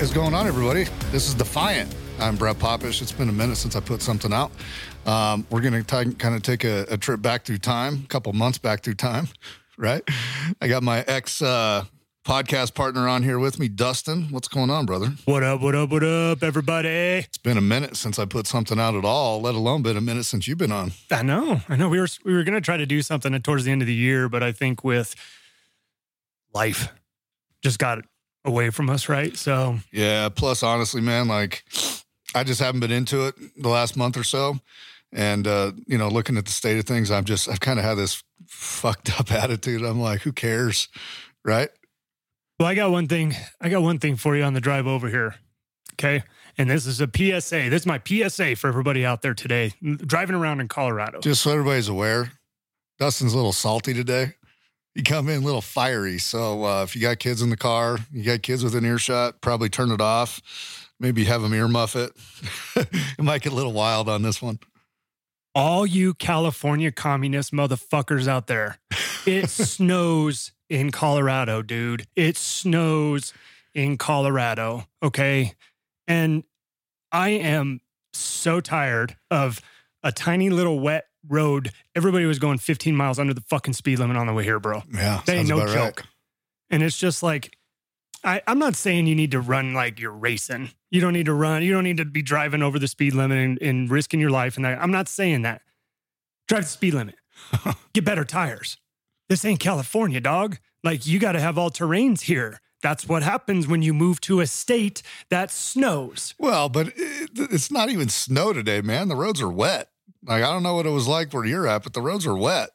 is going on, everybody? This is Defiant. I'm Brett Popish. It's been a minute since I put something out. Um, we're going to kind of take a, a, trip back through time, a couple months back through time, right? I got my ex uh, podcast partner on here with me, Dustin. What's going on, brother? What up, what up, what up, everybody? It's been a minute since I put something out at all, let alone been a minute since you've been on. I know. I know. We were we were going to try to do something towards the end of the year, but I think with life just got away from us, right? So yeah. Plus, honestly, man, like I just haven't been into it the last month or so, and uh, you know, looking at the state of things, I'm just I've kind of had this fucked up attitude. I'm like, who cares, right? Well, I got one thing. I got one thing for you on the drive over here. Okay. And this is a PSA. This is my PSA for everybody out there today driving around in Colorado. Just so everybody's aware, Dustin's a little salty today you come in a little fiery. So uh, if you got kids in the car, you got kids within earshot, probably turn it off. Maybe have them earmuff it. it might get a little wild on this one. All you California communist motherfuckers out there, it snows in Colorado, dude. It snows in Colorado. Okay. And I am so tired of a tiny little wet road, everybody was going 15 miles under the fucking speed limit on the way here, bro. Yeah. That ain't no joke. Right. And it's just like, I, I'm not saying you need to run like you're racing. You don't need to run. You don't need to be driving over the speed limit and, and risking your life. And that. I'm not saying that. Drive the speed limit. Get better tires. This ain't California, dog. Like you got to have all terrains here. That's what happens when you move to a state that snows. Well, but it's not even snow today, man. The roads are wet. Like, I don't know what it was like where you're at, but the roads are wet.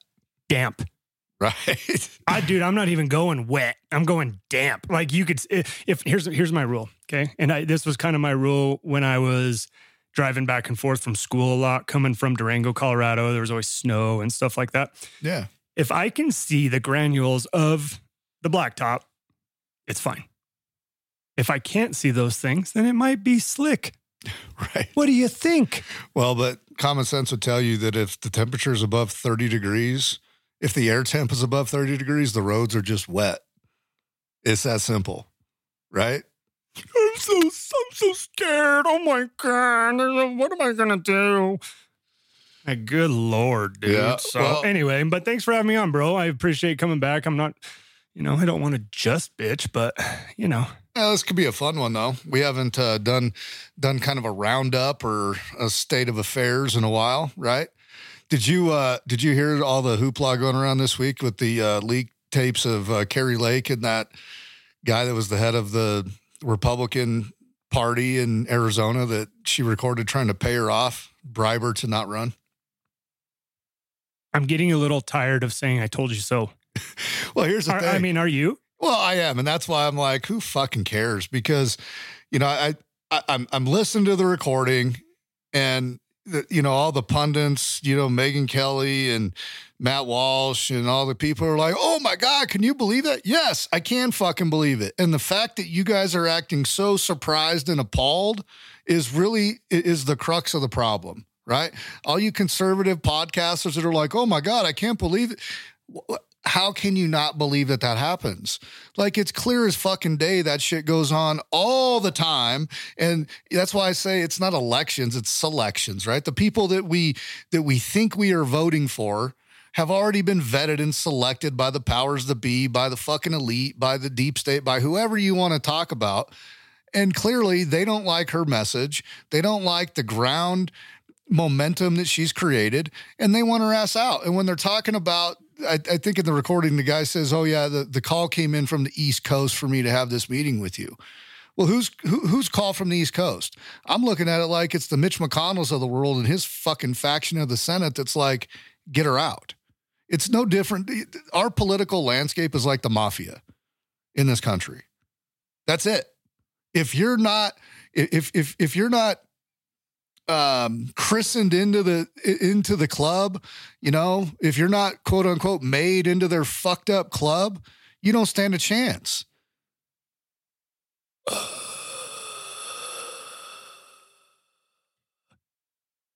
Damp. Right. I, dude, I'm not even going wet. I'm going damp. Like you could, if, if here's, here's my rule. Okay. And I, this was kind of my rule when I was driving back and forth from school a lot, coming from Durango, Colorado. There was always snow and stuff like that. Yeah. If I can see the granules of the blacktop, it's fine. If I can't see those things, then it might be slick. Right. What do you think? Well, but common sense would tell you that if the temperature is above 30 degrees, if the air temp is above 30 degrees, the roads are just wet. It's that simple, right? I'm so I'm so scared. Oh my god! What am I gonna do? My good lord, dude. Yeah, so well, anyway, but thanks for having me on, bro. I appreciate coming back. I'm not, you know, I don't want to just bitch, but you know, yeah, this could be a fun one though. We haven't uh, done done kind of a roundup or a state of affairs in a while, right? Did you uh, did you hear all the hoopla going around this week with the uh, leaked tapes of uh, Kari Lake and that guy that was the head of the Republican Party in Arizona that she recorded trying to pay her off, bribe her to not run? I'm getting a little tired of saying "I told you so." well, here's the are, thing. I mean, are you? Well, I am, and that's why I'm like, who fucking cares? Because, you know, I, I I'm I'm listening to the recording, and the, you know all the pundits, you know, Megyn Kelly and Matt Walsh and all the people are like, oh my god, can you believe that? Yes, I can fucking believe it. And the fact that you guys are acting so surprised and appalled is really is the crux of the problem right? All you conservative podcasters that are like, oh my God, I can't believe it how can you not believe that that happens? Like it's clear as fucking day that shit goes on all the time, and that's why I say it's not elections, it's selections, right? The people that we that we think we are voting for have already been vetted and selected by the powers that be, by the fucking elite, by the deep state, by whoever you want to talk about. And clearly, they don't like her message. They don't like the ground momentum that she's created, and they want her ass out. And when they're talking about I, I, think in the recording, the guy says, "Oh yeah, the, the call came in from the East Coast for me to have this meeting with you." Well, who's who, who's call from the East Coast? I'm looking at it like it's the Mitch McConnells of the world and his fucking faction of the Senate that's like, get her out. It's no different. Our political landscape is like the mafia in this country. That's it. If you're not, if if if you're not um, christened into the into the club, you know, if you're not quote unquote made into their fucked up club, you don't stand a chance.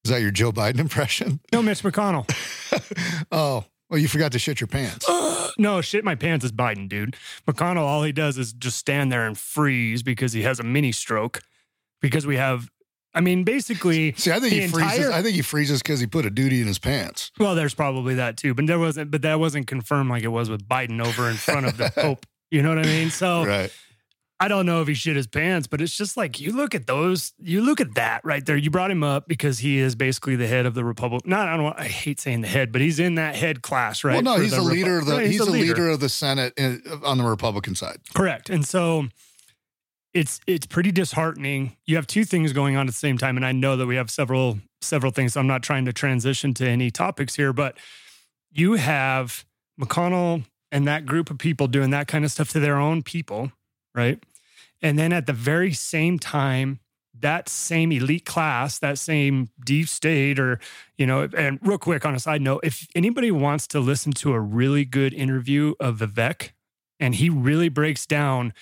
Is that your Joe Biden impression? No, Mitch McConnell. oh, well, you forgot to shit your pants. no, shit my pants is Biden, dude. McConnell, all he does is just stand there and freeze because he has a mini stroke. Because we have, I mean, basically. See, I think he entire, freezes. I think he freezes because he put a duty in his pants. Well, there's probably that too, but there wasn't. But that wasn't confirmed like it was with Biden over in front of the Pope. You know what I mean? So, right. I don't know if he shit his pants, but it's just like you look at those, you look at that right there. You brought him up because he is basically the head of the Republic. Not, I don't. I hate saying the head, but he's in that head class, right? Well, no, he's the, leader Repu- of the. he's, he's the leader. leader of the Senate in, on the Republican side. Correct, and so it's it's pretty disheartening. You have two things going on at the same time, and I know that we have several several things. So I'm not trying to transition to any topics here, but you have McConnell and that group of people doing that kind of stuff to their own people, right? And then at the very same time, that same elite class, that same deep state, or, you know, and real quick on a side note, if anybody wants to listen to a really good interview of Vivek, and he really breaks down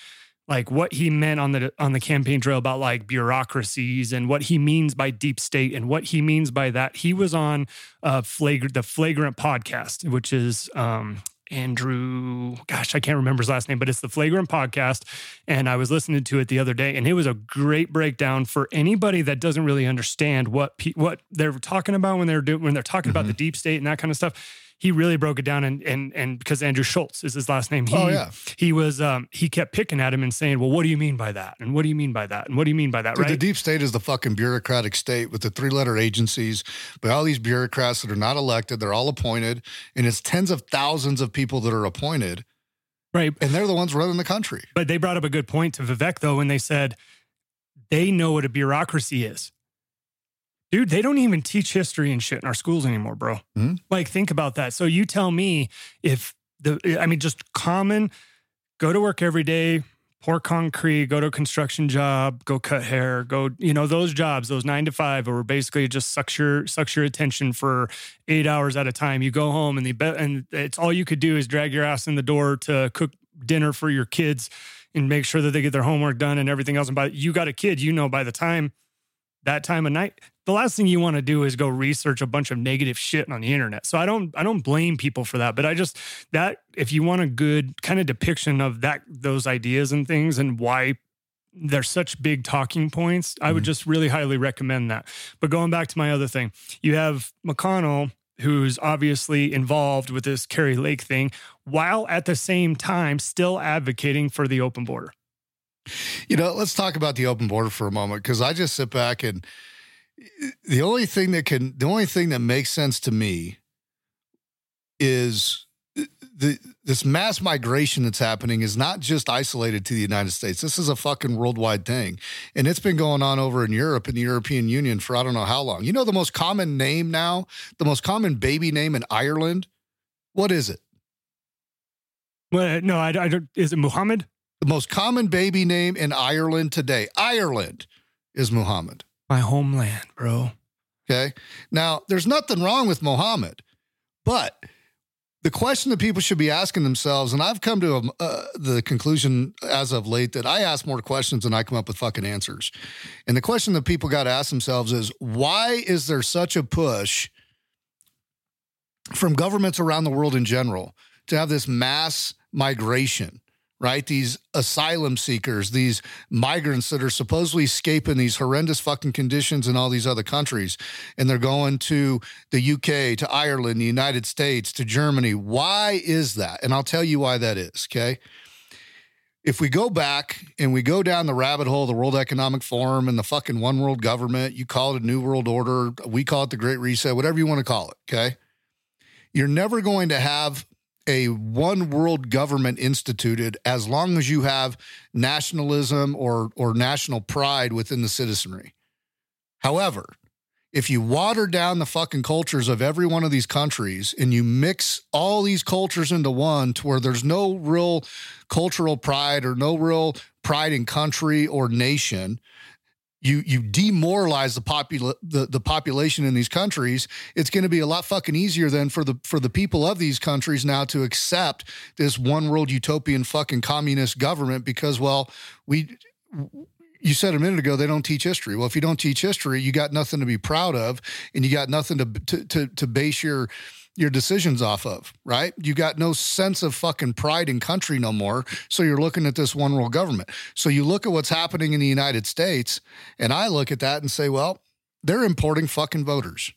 like what he meant on the on the campaign trail about like bureaucracies and what he means by deep state and what he means by that. He was on uh flagrant the flagrant podcast, which is um Andrew, gosh, I can't remember his last name, but it's the Flagrant podcast. And I was listening to it the other day, and it was a great breakdown for anybody that doesn't really understand what pe- what they're talking about when they're doing when they're talking mm-hmm. about the deep state and that kind of stuff he really broke it down and and and because Andrew Schulz is his last name. He, oh yeah. He was um he kept picking at him and saying, Well, what do you mean by that? And what do you mean by that? And what do you mean by that? Dude, right. The deep state is the fucking bureaucratic state with the three letter agencies, by all these bureaucrats that are not elected, they're all appointed, and it's tens of thousands of people that are appointed. Right. And they're the ones running the country. But they brought up a good point to Vivek though when they said they know what a bureaucracy is. Dude, they don't even teach history and shit in our schools anymore, bro. Mm-hmm. Like, think about that. So you tell me if the, I mean, just common, go to work every day, pour concrete, go to a construction job, go cut hair, go, you know, those jobs, those nine to five, where basically just sucks your sucks your attention for eight hours at a time. You go home and the and it's all you could do is drag your ass in the door to cook dinner for your kids and make sure that they get their homework done and everything else. And by you got a kid, you know, by the time that time of night, the last thing you want to do is go research a bunch of negative shit on the internet. So I don't I don't blame people for that, but I just that if you want a good kind of depiction of that those ideas and things and why they're such big talking points, I would mm-hmm. just really highly recommend that. But going back to my other thing, you have McConnell who's obviously involved with this Kari Lake thing while at the same time still advocating for the open border. You know, let's talk about the open border for a moment because I just sit back and the only thing that can, the only thing that makes sense to me is the this mass migration that's happening is not just isolated to the United States. This is a fucking worldwide thing, and it's been going on over in Europe in the European Union for I don't know how long. You know, the most common name now, the most common baby name in Ireland. What is it? Well, uh, no, I, I don't. Is it Muhammad? The most common baby name in Ireland today, Ireland, is Muhammad. My homeland, bro. Okay. Now, there's nothing wrong with Muhammad, but the question that people should be asking themselves, and I've come to a, uh, the conclusion as of late that I ask more questions than I come up with fucking answers. And the question that people got to ask themselves is why is there such a push from governments around the world in general to have this mass migration? Right? These asylum seekers, these migrants that are supposedly escaping these horrendous fucking conditions in all these other countries. And they're going to the UK, to Ireland, the United States, to Germany. Why is that? And I'll tell you why that is, okay? If we go back and we go down the rabbit hole, the World Economic Forum and the fucking one world government, you call it a new world order, we call it the Great Reset, whatever you want to call it, okay? You're never going to have a one world government instituted as long as you have nationalism or or national pride within the citizenry. However, if you water down the fucking cultures of every one of these countries and you mix all these cultures into one to where there's no real cultural pride or no real pride in country or nation, you you demoralize the popula- the, the population in these countries it's going to be a lot fucking easier then for the for the people of these countries now to accept this one world utopian fucking communist government because well we you said a minute ago they don't teach history. Well, if you don't teach history, you got nothing to be proud of, and you got nothing to to to, to base your your decisions off of, right? You got no sense of fucking pride in country no more. So you're looking at this one world government. So you look at what's happening in the United States, and I look at that and say, well, they're importing fucking voters.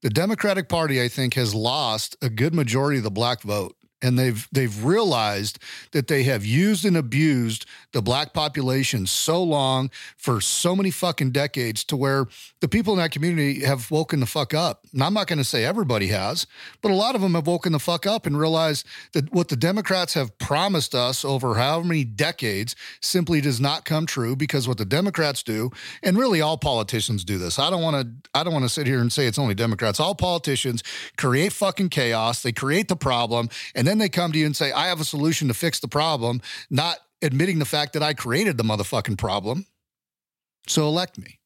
The Democratic Party, I think, has lost a good majority of the black vote and they've they've realized that they have used and abused the black population so long for so many fucking decades to where the people in that community have woken the fuck up. And I'm not going to say everybody has, but a lot of them have woken the fuck up and realized that what the Democrats have promised us over however many decades simply does not come true because what the Democrats do, and really all politicians do this. I don't want to I don't want to sit here and say it's only Democrats. All politicians create fucking chaos. They create the problem and then they come to you and say, I have a solution to fix the problem, not admitting the fact that I created the motherfucking problem. So elect me.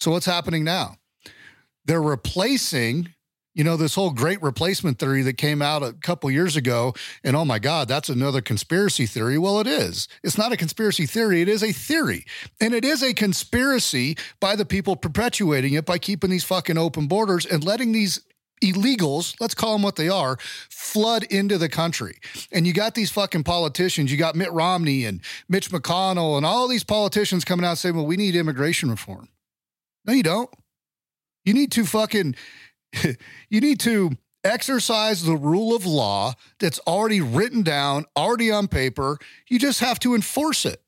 So what's happening now? They're replacing, you know, this whole great replacement theory that came out a couple years ago. And oh my God, that's another conspiracy theory. Well, it is. It's not a conspiracy theory, it is a theory. And it is a conspiracy by the people perpetuating it by keeping these fucking open borders and letting these illegals, let's call them what they are, flood into the country. And you got these fucking politicians, you got Mitt Romney and Mitch McConnell and all these politicians coming out saying, well, we need immigration reform. No, you don't. You need to fucking, you need to exercise the rule of law that's already written down, already on paper. You just have to enforce it.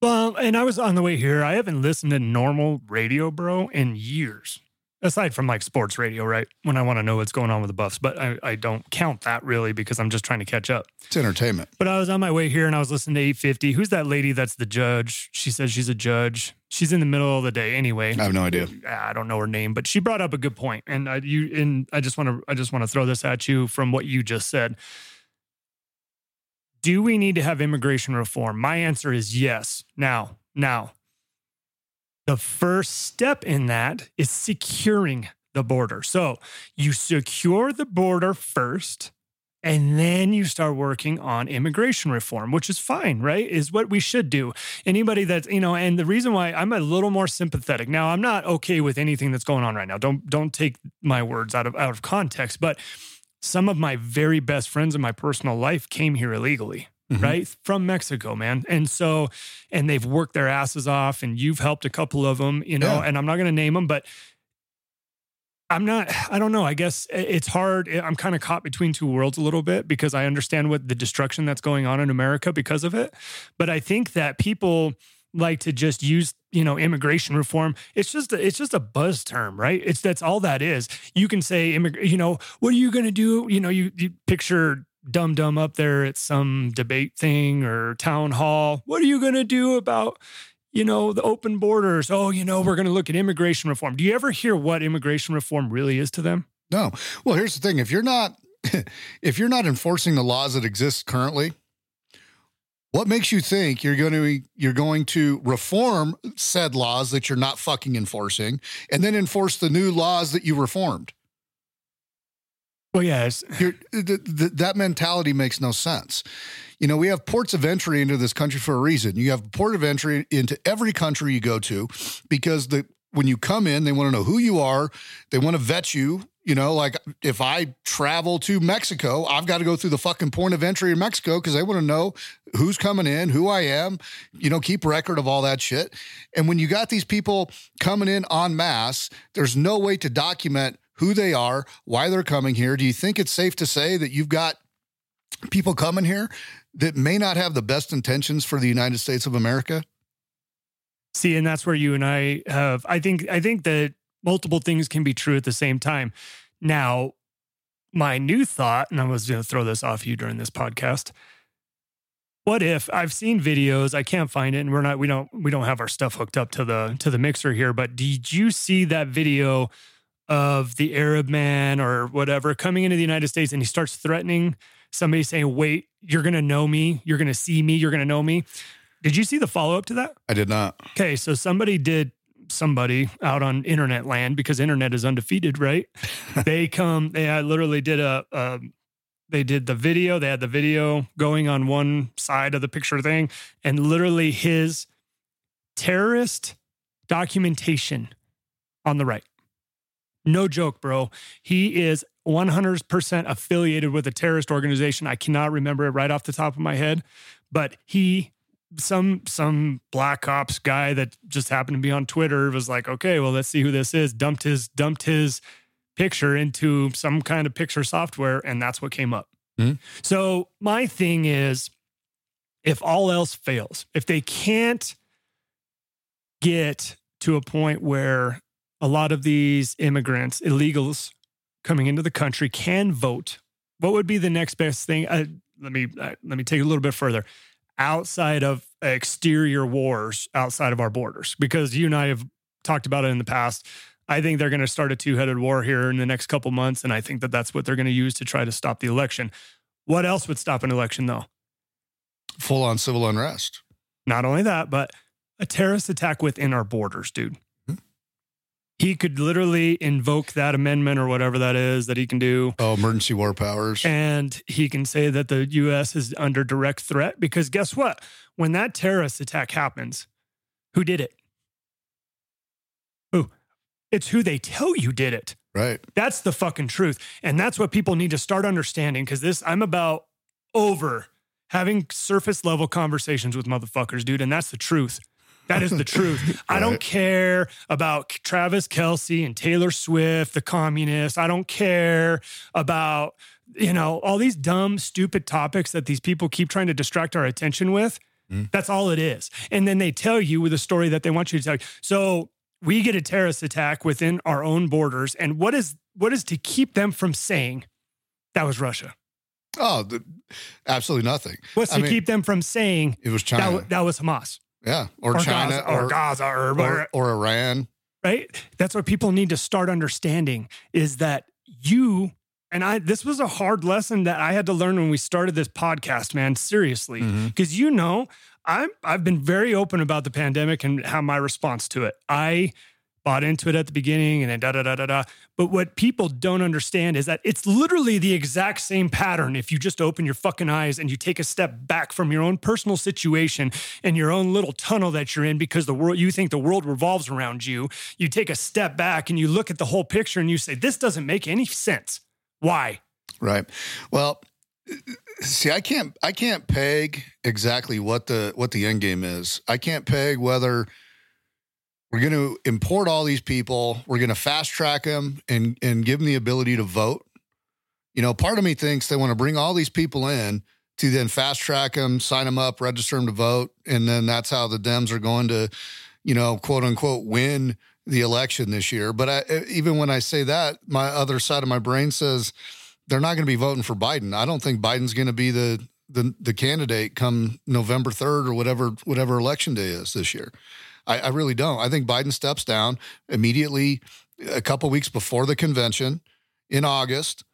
Well, and I was on the way here. I haven't listened to normal radio, bro, in years aside from like sports radio, right? When I want to know what's going on with the Buffs, but I, I don't count that really because I'm just trying to catch up. It's entertainment. But I was on my way here and I was listening to 850. Who's that lady that's the judge? She says she's a judge. She's in the middle of the day anyway. I have no idea. I don't know her name, but she brought up a good point. and I, you and I just want to I just want to throw this at you from what you just said. Do we need to have immigration reform? My answer is yes. Now, now, the first step in that is securing the border. So you secure the border first, and then you start working on immigration reform, which is fine, right? Is what we should do. Anybody that's, you know, and the reason why I'm a little more sympathetic. Now, I'm not okay with anything that's going on right now. Don't don't take my words out of out of context, but some of my very best friends in my personal life came here illegally mm-hmm. right? From Mexico, man. And so, and they've worked their asses off, and you've helped a couple of them, you know, yeah. and I'm not going to name them, but I'm not, I don't know. I guess it's hard. I'm kind of caught between two worlds a little bit because I understand what the destruction that's going on in America because of it. But I think that people, like to just use you know immigration reform it's just a, it's just a buzz term right it's that's all that is you can say you know what are you going to do you know you, you picture dumb dumb up there at some debate thing or town hall. What are you going to do about, you know, the open borders? Oh, you know, we're going to look at immigration reform. Do you ever hear what immigration reform really is to them? No. Well, here's the thing: if you're not if you're not enforcing the laws that exist currently, what makes you think you're going to you're going to reform said laws that you're not fucking enforcing and then enforce the new laws that you reformed? Well, yes. The, the, that mentality makes no sense. You know, we have ports of entry into this country for a reason. You have a port of entry into every country you go to because the when you come in, they want to know who you are. They want to vet you. You know, like if I travel to Mexico, I've got to go through the fucking point of entry in Mexico because they want to know who's coming in, who I am, you know, keep record of all that shit. And when you got these people coming in en masse, there's no way to document who they are, why they're coming here. Do you think it's safe to say that you've got people coming here that may not have the best intentions for the United States of America? See, and that's where you and I have I think I think that multiple things can be true at the same time. Now, my new thought, and I was going to throw this off you during this podcast. What if I've seen videos, I can't find it, and we're not, we don't, we don't have our stuff hooked up to the to the mixer here. But did you see that video of the Arab man or whatever coming into the United States and he starts threatening somebody saying, Wait, you're going to know me. You're going to see me. You're going to know me. Did you see the follow up to that? I did not. Okay. So somebody did somebody out on internet land because internet is undefeated, right? they come, they I literally did a, a, they did the video, they had the video going on one side of the picture thing, and literally his terrorist documentation on the right. No joke, bro. He is 100% affiliated with a terrorist organization. I cannot remember it right off the top of my head, but he some some black ops guy that just happened to be on Twitter was like, "Okay, well, let's see who this is." dumped his dumped his picture into some kind of picture software and that's what came up. Mm-hmm. So, my thing is if all else fails, if they can't get to a point where a lot of these immigrants, illegals coming into the country can vote, what would be the next best thing? Uh, let me uh, let me take it a little bit further. Outside of exterior wars outside of our borders, because you and I have talked about it in the past. I think they're going to start a two-headed war here in the next couple months, and I think that that's what they're going to use to try to stop the election. What else would stop an election, though? Full-on civil unrest. Not only that, but a terrorist attack within our borders, dude he could literally invoke that amendment or whatever that is that he can do. Oh, emergency war powers. And he can say that the US is under direct threat because guess what? When that terrorist attack happens, who did it? Who? It's who they tell you did it. Right. That's the fucking truth. And that's what people need to start understanding because this, I'm about over having surface level conversations with motherfuckers, dude. And that's the truth. That is the truth. right. I don't care about Travis Kelce and Taylor Swift, the communists. I don't care about, you know, all these dumb, stupid topics that these people keep trying to distract our attention with. Mm. That's all it is. And then they tell you with a story that they want you to tell. You. So we get a terrorist attack within our own borders. And what is what is to keep them from saying that was Russia? Oh, the, absolutely nothing. What's I to mean, keep them from saying it was China? That, that was Hamas. Yeah, or, or China, Gaza, or, or, Gaza, or, or, or Iran. Right. That's what people need to start understanding is that you and I. This was a hard lesson that I had to learn when we started this podcast, man. Seriously, because mm-hmm. you know, I'm I've been very open about the pandemic and how my response to it. I bought into it at the beginning and then da da da da da. But what people don't understand is that it's literally the exact same pattern if you just open your fucking eyes and you take a step back from your own personal situation and your own little tunnel that you're in because the world you think the world revolves around you. You take a step back and you look at the whole picture and you say, This doesn't make any sense. Why? Right. Well, see i can't i can't peg exactly what the what the end game is i can't peg whether we're going to import all these people. We're going to fast track them and and give them the ability to vote. You know, part of me thinks they want to bring all these people in to then fast track them, sign them up, register them to vote, and then that's how the Dems are going to, you know, quote unquote, win the election this year. But I, even when I say that, my other side of my brain says they're not going to be voting for Biden. I don't think Biden's going to be the the the candidate come November third or whatever whatever election day is this year. I, I really don't. I think Biden steps down immediately a couple weeks before the convention in August.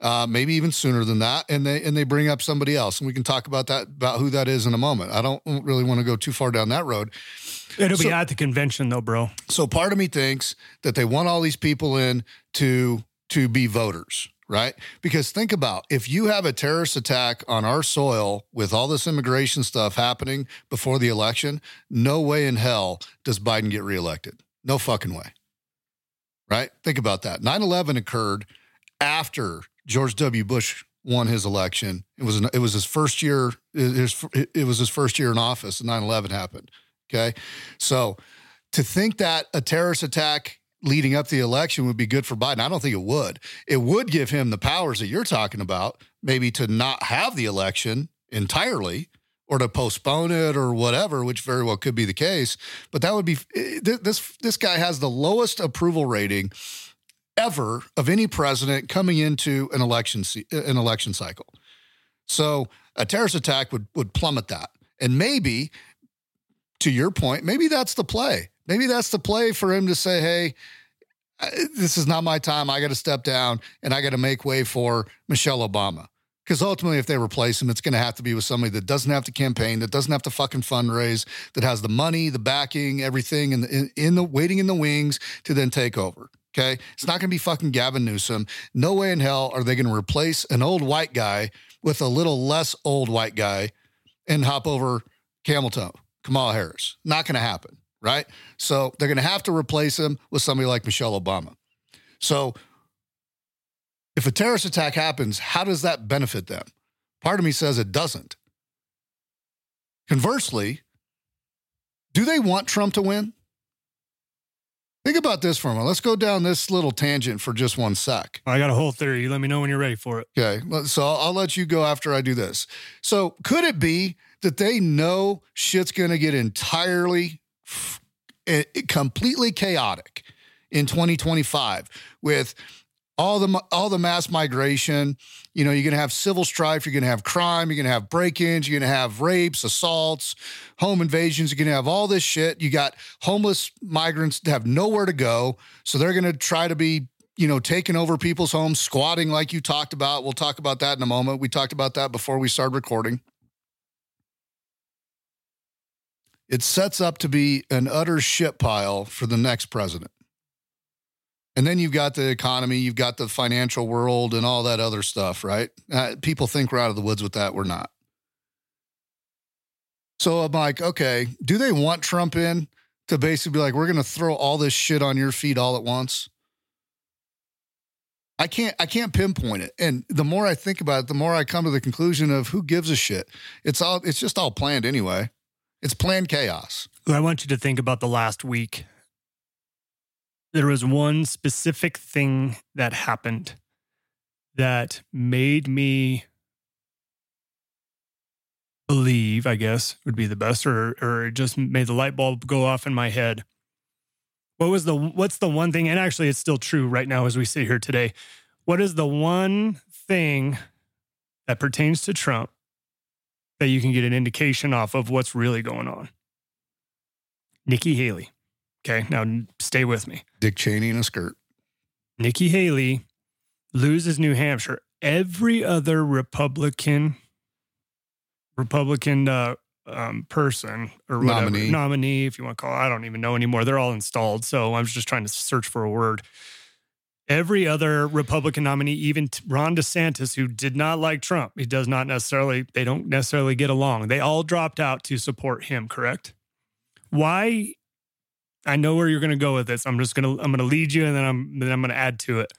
Uh, maybe even sooner than that, and they and they bring up somebody else, and we can talk about that about who that is in a moment. I don't really want to go too far down that road. It'll so, be at the convention, though, bro. So part of me thinks that they want all these people in to to be voters right? Because think about if you have a terrorist attack on our soil with all this immigration stuff happening before the election, no way in hell does Biden get reelected. No fucking way. Right? Think about that. 9 11 occurred after George W. Bush won his election. It was it was his first year. It was his first year in office. 9 11 happened. Okay, so to think that a terrorist attack leading up the election would be good for Biden. I don't think it would. It would give him the powers that you're talking about, maybe to not have the election entirely or to postpone it or whatever, which very well could be the case. But that would be eh, this this guy has the lowest approval rating ever of any president coming into an election eh, an election cycle. So a terrorist attack would would plummet that. And maybe to your point, maybe that's the play. Maybe that's the play for him to say, hey, this is not my time. I got to step down and I got to make way for Michelle Obama. Because ultimately, if they replace him, it's going to have to be with somebody that doesn't have to campaign, that doesn't have to fucking fundraise, that has the money, the backing, everything in the, in, in the waiting in the wings to then take over. Okay. It's not going to be fucking Gavin Newsom. No way in hell are they going to replace an old white guy with a little less old white guy and hop over camel toe, Kamala Harris. Not going to happen right? So they're going to have to replace him with somebody like Michelle Obama. So if a terrorist attack happens, how does that benefit them? Part of me says it doesn't. Conversely, do they want Trump to win? Think about this for a moment. Let's go down this little tangent for just one sec. I got a whole theory. You Let me know when you're ready for it. Okay. So I'll, I'll let you go after I do this. So could it be that they know shit's going to get entirely, eh, completely chaotic in 2025 with all the all the mass migration. You know, you're going to have civil strife, you're going to have crime, you're going to have break-ins, you're going to have rapes, assaults, home invasions. You're going to have all this shit. You got homeless migrants that have nowhere to go, so they're going to try to be you know, taking over people's homes, squatting like you talked about. We'll talk about that in a moment. We talked about that before we started recording. It sets up to be an utter shit pile for the next president. And then you've got the economy, you've got the financial world, and all that other stuff, right? Uh, people think we're out of the woods with that. We're not. So I'm like, okay, do they want Trump in to basically be like, we're going to throw all this shit on your feet all at once? I can't I can't pinpoint it. And the more I think about it, the more I come to the conclusion of who gives a shit. It's all it's just all planned anyway. It's planned chaos. I want you to think about the last week there was one specific thing that happened that made me believe, I guess would be the best, or or just made the light bulb go off in my head. What was the what's the one thing? And actually, it's still true right now as we sit here today. What is the one thing that pertains to Trump that you can get an indication off of what's really going on? Nikki Haley. Okay, now stay with me. Dick Cheney in a skirt. Nikki Haley loses New Hampshire. Every other Republican Republican uh, um, person or whatever nominee. nominee, if you want to call it, I don't even know anymore. They're all installed. So I was just trying to search for a word. Every other Republican nominee, even Ron DeSantis, who did not like Trump, he does not necessarily, they don't necessarily get along. They all dropped out to support him, correct? Why I know where you're going to go with this. I'm just going to I'm going to lead you, and then I'm then I'm going to add to it.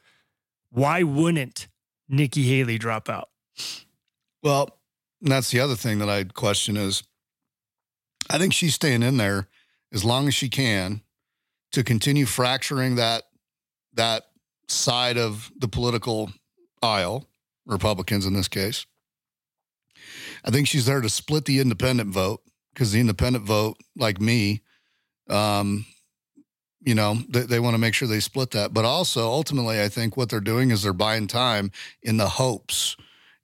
Why wouldn't Nikki Haley drop out? Well, that's the other thing that I'd question is, I think she's staying in there as long as she can to continue fracturing that that side of the political aisle, Republicans in this case. I think she's there to split the independent vote because the independent vote, like me, um, you know they, they want to make sure they split that but also ultimately i think what they're doing is they're buying time in the hopes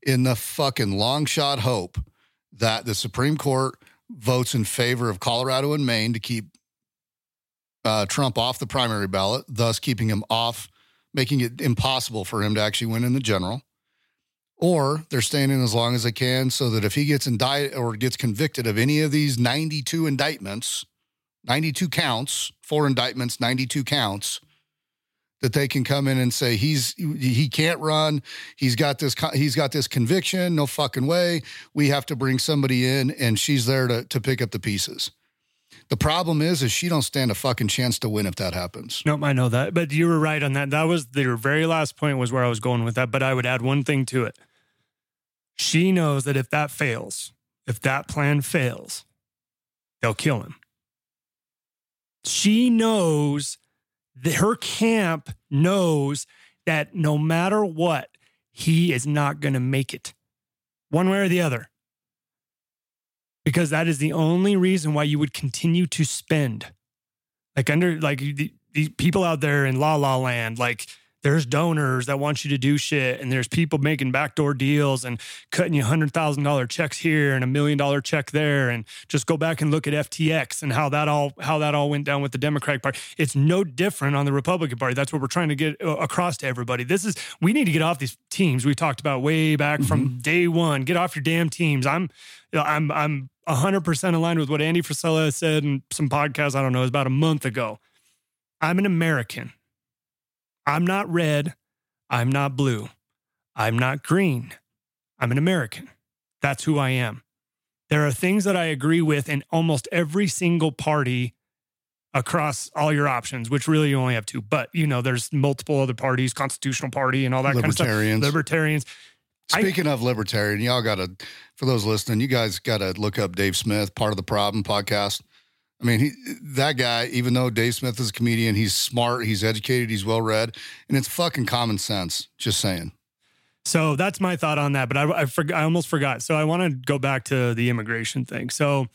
in the fucking long shot hope that the supreme court votes in favor of colorado and maine to keep uh, trump off the primary ballot thus keeping him off making it impossible for him to actually win in the general. Or they're staying in as long as they can so that if he gets indicted or gets convicted of any of these 92 indictments 92 counts, four indictments, 92 counts that they can come in and say he's he can't run. He's got this he's got this conviction. No fucking way. We have to bring somebody in and she's there to to pick up the pieces the problem is is she don't stand a fucking chance to win if that happens. Nope i know that but you were right on that. That was your very last point was where i was going with that but i would add one thing to it. She knows that if that fails if that plan fails they'll kill him. She knows that her camp knows that no matter what, he is not going to make it one way or the other. Because that is the only reason why you would continue to spend. Like, under, like, the, the people out there in La La Land, like, there's donors that want you to do shit and there's people making backdoor deals and cutting you $100,000 checks here and a million dollar check there and just go back and look at FTX and how that all how that all went down with the Democratic Party. It's no different on the Republican Party. That's what we're trying to get uh, across to everybody. This is we need to get off these teams we talked about way back mm-hmm. from day 1. Get off your damn teams. I'm I'm I'm 100% aligned with what Andy Frisella said in some podcast I don't know, it was about a month ago. I'm an American. I'm not red. I'm not blue. I'm not green. I'm an American. That's who I am. There are things that I agree with in almost every single party across all your options, which really you only have two. But you know, there's multiple other parties, Constitutional Party, and all that kind of stuff. Libertarians. Libertarians. I- Speaking of libertarian, y'all got to, for those listening, you guys got to look up Dave Smith, part of the problem podcast. I mean, he, that guy, even though Dave Smith is a comedian, he's smart, he's educated, he's well read, and it's fucking common sense. Just saying. So that's my thought on that. But I I, forg I almost forgot. So I want to go back to the immigration thing. So,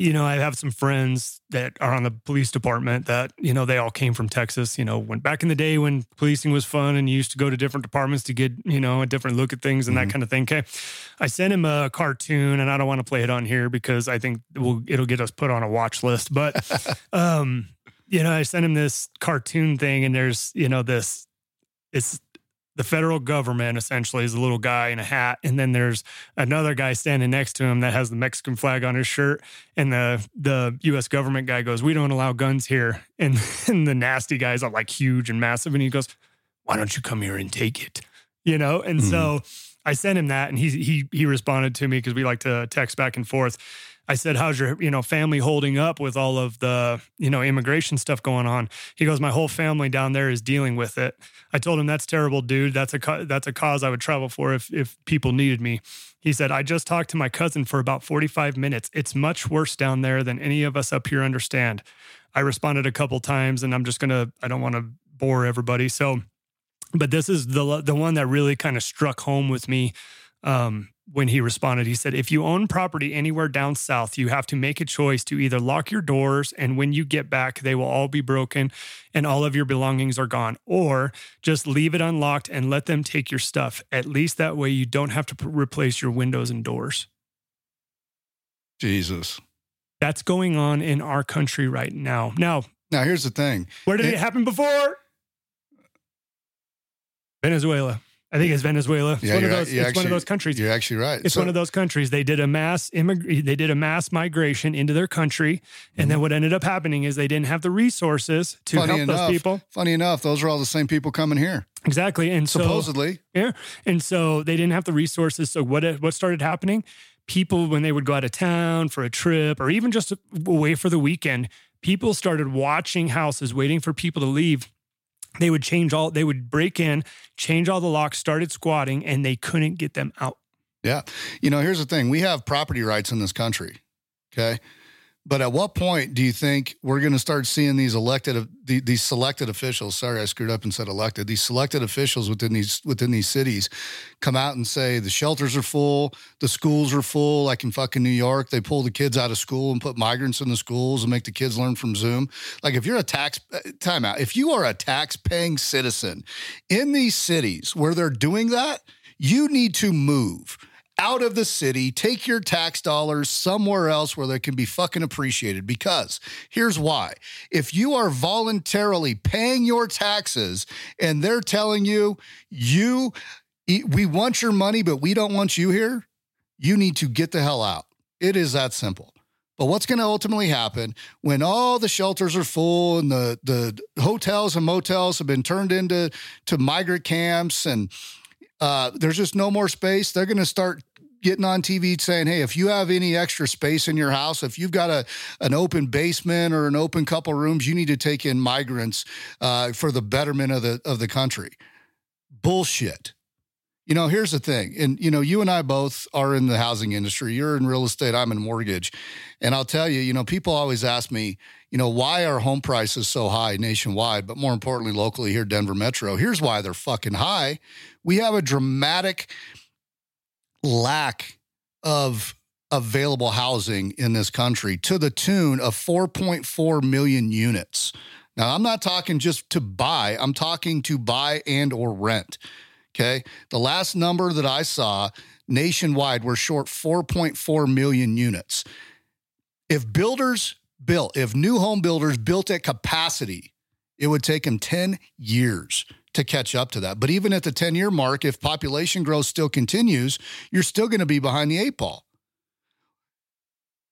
you know, I have some friends that are on the police department that you know they all came from Texas. You know, when back in the day when policing was fun and you used to go to different departments to get you know a different look at things and Mhm. that kind of thing. Okay, I sent him a cartoon, and I don't want to play it on here because I think we'll, it'll get us put on a watch list. But um, you know, I sent him this cartoon thing, and there's you know this it's the federal government essentially is a little guy in a hat, and then there's another guy standing next to him that has the Mexican flag on his shirt, and the the U.S. government guy goes, "We don't allow guns here," and, and the nasty guys are like huge and massive, and he goes, "Why don't you come here and take it?" You know, and hmm. so. I sent him that, and he he he responded to me because we like to text back and forth. I said, "How's your you know family holding up with all of the you know immigration stuff going on?" He goes, "My whole family down there is dealing with it." I told him, "That's terrible, dude. That's a that's a cause I would travel for if if people needed me." He said, "I just talked to my cousin for about 45 minutes. It's much worse down there than any of us up here understand." I responded a couple times, and I'm just gonna I don't want to bore everybody, so but this is the the one that really kind of struck home with me um, when he responded. He said, "If you own property anywhere down south, you have to make a choice to either lock your doors, and when you get back, they will all be broken, and all of your belongings are gone, or just leave it unlocked and let them take your stuff. At least that way, you don't have to p- replace your windows and doors." Jesus. That's going on in our country right now. Now, Now, here's the thing. where did It- it happen before? Venezuela. I think it's Venezuela. It's Yeah, one of those. It's one of those countries. You're actually right. It's So- one of those countries. They did a mass immig- They did a mass migration into their country, and then mm-hmm. what ended up happening is they didn't have the resources to Funny help enough, those people. Funny enough, those are all the same people coming here, Exactly, and so supposedly. yeah, and so they didn't have the resources. So what uh, what started happening? People when they would go out of town for a trip or even just away for the weekend, people started watching houses, waiting for people to leave. They would change all. They would break in, change all the locks, started squatting, and they couldn't get them out. Yeah. You know, here's the thing we have property rights in this country. Okay. But at what point do you think we're going to start seeing these elected, these selected officials? Sorry, I screwed up and said elected. These selected officials within these within these cities come out and say the shelters are full, the schools are full. Like in fucking New York, they pull the kids out of school and put migrants in the schools and make the kids learn from Zoom. Like if you're a tax timeout, if you are a tax paying citizen in these cities where they're doing that, you need to move out of the city, take your tax dollars somewhere else where they can be fucking appreciated. Because here's why if you are voluntarily paying your taxes and they're telling you, you, we want your money, but we don't want you here, you need to get the hell out. It is that simple. But what's going to ultimately happen when all the shelters are full and the the hotels and motels have been turned into to migrant camps and uh, there's just no more space? They're going to start getting on TV saying, "Hey, if you have any extra space in your house, if you've got a an open basement or an open couple rooms, you need to take in migrants uh, for the betterment of the of the country." Bullshit. You know, here's the thing. And, you know, you and I both are in the housing industry. You're in real estate, I'm in mortgage. And I'll tell you, you know, people always ask me, you know, why are home prices so high nationwide, but more importantly, locally here, Denver Metro? Here's why they're fucking high. We have a dramatic lack of available housing in this country to the tune of 4.4 million units. Now, I'm not talking just to buy, I'm talking to buy and or rent. Okay. The last number that I saw nationwide, we're short 4.4 million units. If builders built, if new home builders built at capacity, it would take them 10 years to catch up to that. But even at the 10 year mark, if population growth still continues, you're still going to be behind the eight ball.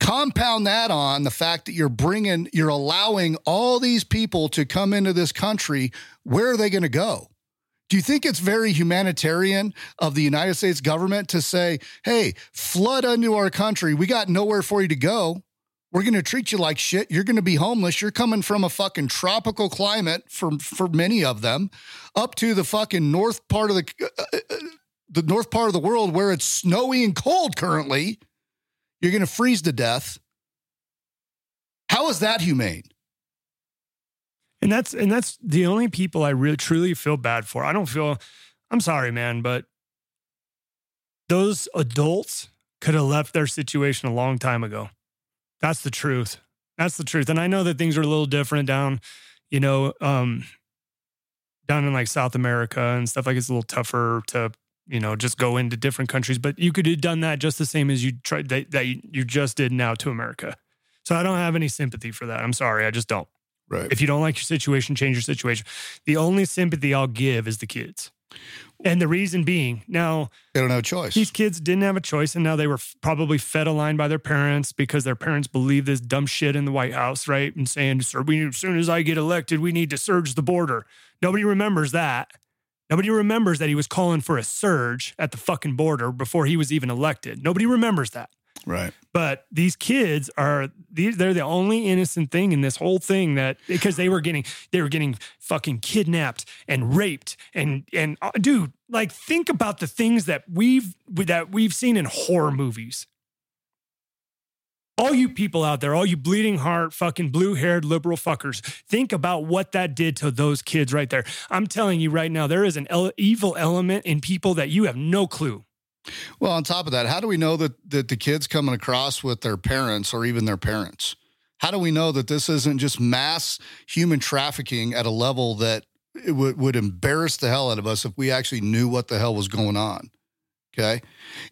Compound that on the fact that you're bringing, you're allowing all these people to come into this country. Where are they going to go? Do you think it's very humanitarian of the United States government to say, hey, flood into our country? We got nowhere for you to go. We're going to treat you like shit. You're going to be homeless. You're coming from a fucking tropical climate for for many of them, up to the fucking north part of the uh, uh, uh the north part of the world where it's snowy and cold currently. You're going to freeze to death. How is that humane? And that's and that's the only people I really truly feel bad for. I don't feel I'm sorry, man, but those adults could have left their situation a long time ago. That's the truth. That's the truth. And I know that things are a little different down, you know, um, down in like South America and stuff like it's a little tougher to, you know, just go into different countries. But you could have done that just the same as you tried that, that you just did now to America. So I don't have any sympathy for that. I'm sorry. I just don't. Right. If you don't like your situation, change your situation. The only sympathy I'll give is the kids. And the reason being, now they don't have a choice. These kids didn't have a choice, and now they were f- probably fed a line by their parents because their parents believe this dumb shit in the White House, right? And saying, "Sir, we as soon as I get elected, we need to surge the border." Nobody remembers that. Nobody remembers that he was calling for a surge at the fucking border before he was even elected. Nobody remembers that. Right. But these kids are these they're the only innocent thing in this whole thing that because they were getting they were getting fucking kidnapped and raped and and uh, dude, like think about the things that we've that we've seen in horror movies. All you people out there, all you bleeding heart, fucking blue haired liberal fuckers, think about what that did to those kids right there. I'm telling you right now, there is an evil element in people that you have no clue. Well, on top of that, how do we know that that the kids coming across with their parents or even their parents? How do we know that this isn't just mass human trafficking at a level that it would, would embarrass the hell out of us if we actually knew what the hell was going on? Okay.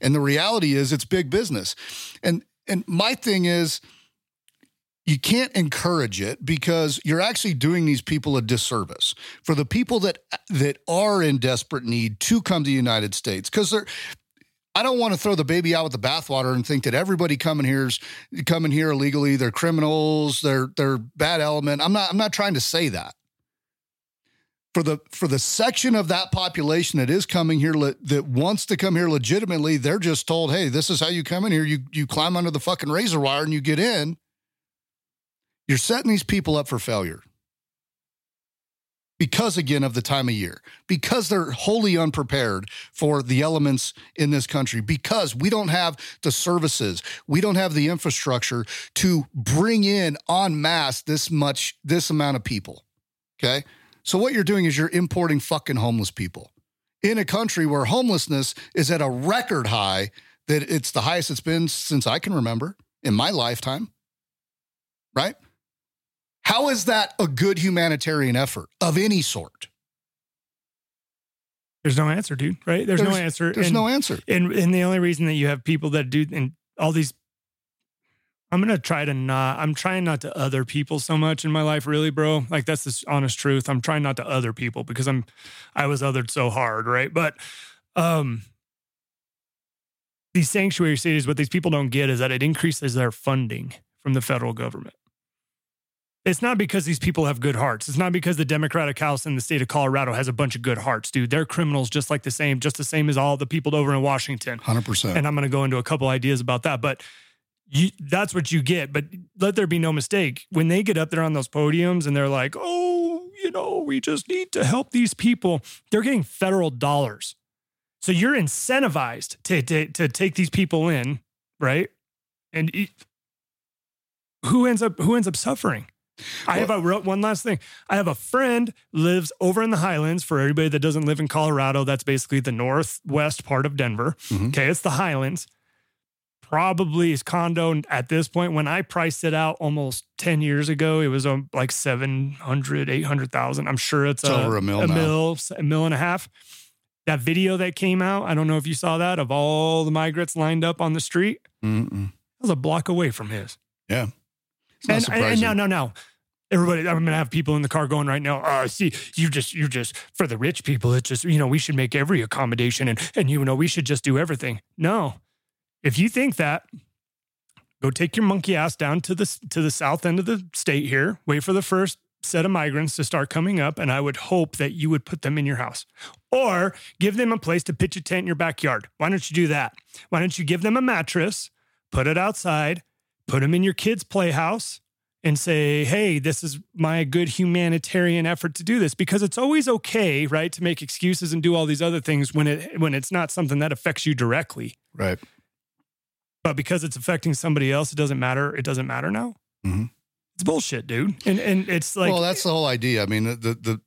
And the reality is it's big business. And and my thing is you can't encourage it because you're actually doing these people a disservice for the people that that are in desperate need to come to the United States because they're I don't want to throw the baby out with the bathwater and think that everybody coming here's coming here illegally. They're criminals. They're they're bad element. I'm not I'm not trying to say that. For the for the section of that population that is coming here le, that wants to come here legitimately, they're just told, "Hey, this is how you come in here. You you climb under the fucking razor wire and you get in." You're setting these people up for failure because again of the time of year, because they're wholly unprepared for the elements in this country, because we don't have the services, we don't have the infrastructure to bring in en masse this much, this amount of people. Okay. So what you're doing is you're importing fucking homeless people in a country where homelessness is at a record high that it's the highest it's been since I can remember in my lifetime. Right? How is that a good humanitarian effort of any sort? There's no answer, dude. Right? There's, there's no answer. There's and, no answer. And and the only reason that you have people that do and all these I'm gonna try to not. I'm trying not to other people so much in my life, really, bro. Like that's the honest truth. I'm trying not to other people because I'm, I was othered so hard, right? But, um, these sanctuary cities, what these people don't get is that it increases their funding from the federal government. It's not because these people have good hearts. It's not because the Democratic House in the state of Colorado has a bunch of good hearts, dude. They're criminals just like the same, just the same as all the people over in Washington. 100%. And I'm going to go into a couple ideas about that. But you, that's what you get. But let there be no mistake. When they get up there on those podiums and they're like, oh, you know, we just need to help these people, they're getting federal dollars. So you're incentivized to, to, to take these people in, right? And who ends up who ends up suffering? I have a one last thing. I have a friend lives over in the Highlands. For everybody that doesn't live in Colorado, that's basically the northwest part of Denver. Mm-hmm. Okay, it's the Highlands. Probably his condo at this point. When I priced it out almost ten years ago, it was um, like 700, 800,000. I'm sure it's, it's a, over a mill, a now. mill, a mill and a half. That video that came out, I don't know if you saw that of all the migrants lined up on the street. Mm-mm. That was a block away from his. Yeah. And, and, now, now, now, everybody, I'm gonna have people in the car going right now. Uh, see, you just, you just for the rich people. It's just, you know, we should make every accommodation, and and you know, we should just do everything. No, if you think that, go take your monkey ass down to the to the south end of the state here. Wait for the first set of migrants to start coming up, and I would hope that you would put them in your house. Or give them a place to pitch a tent in your backyard. Why don't you do that? Why don't you give them a mattress, put it outside, put them in your kids' playhouse and say, hey, this is my good humanitarian effort to do this because it's always okay, right, to make excuses and do all these other things when it when it's not something that affects you directly. Right. But because it's affecting somebody else, it doesn't matter. It doesn't matter now. Mhm. It's bullshit, dude. And and it's like well, that's the whole idea. I mean, the, the, the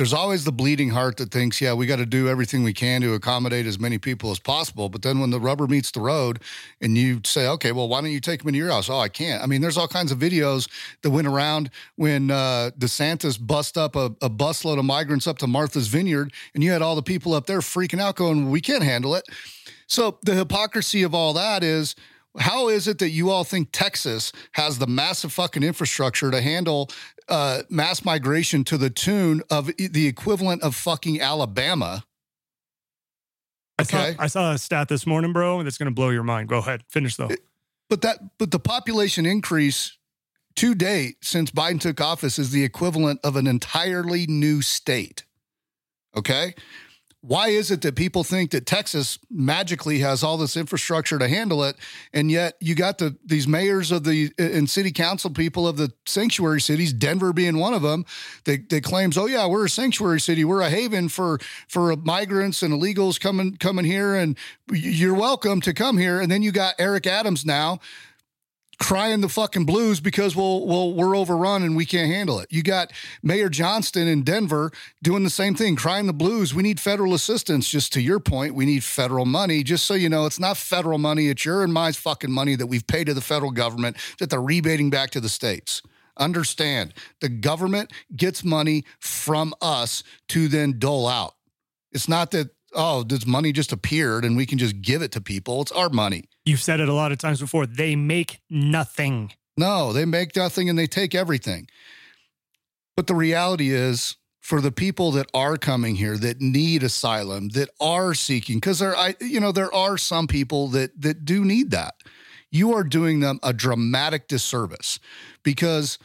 there's always the bleeding heart that thinks, yeah, we got to do everything we can to accommodate as many people as possible. But then when the rubber meets the road and you say, okay, well, why don't you take them into your house? Oh, I can't. I mean, there's all kinds of videos that went around when uh, DeSantis bust up a, a busload of migrants up to Martha's Vineyard and you had all the people up there freaking out going, we can't handle it. So the hypocrisy of all that is how is it that you all think Texas has the massive fucking infrastructure to handle uh, mass migration to the tune of the equivalent of fucking Alabama? I saw okay. I saw a stat this morning, bro, that's gonna blow your mind. Go ahead, finish though. But that but the population increase to date since Biden took office is the equivalent of an entirely new state. Okay? Why is it that people think that Texas magically has all this infrastructure to handle it, and yet you got the these mayors of the and city council people of the sanctuary cities, Denver being one of them, that, that claims, oh yeah, we're a sanctuary city, we're a haven for for migrants and illegals coming coming here, and you're welcome to come here. And then you got Eric Adams now crying the fucking blues because well, well, we're overrun and we can't handle it. You got Mayor Johnston in Denver doing the same thing, crying the blues. We need federal assistance. Just to your point, we need federal money. Just so you know, it's not federal money; it's your and my fucking money that we've paid to the federal government that they're rebating back to the states. Understand, the government gets money from us to then dole out. It's not that oh, this money just appeared and we can just give it to people. It's our money. You've said it a lot of times before. They make nothing. No, they make nothing and they take everything. But the reality is, for the people that are coming here that need asylum, that are seeking, because there, I, you know, there are some people that that do need that. You are doing them a dramatic disservice because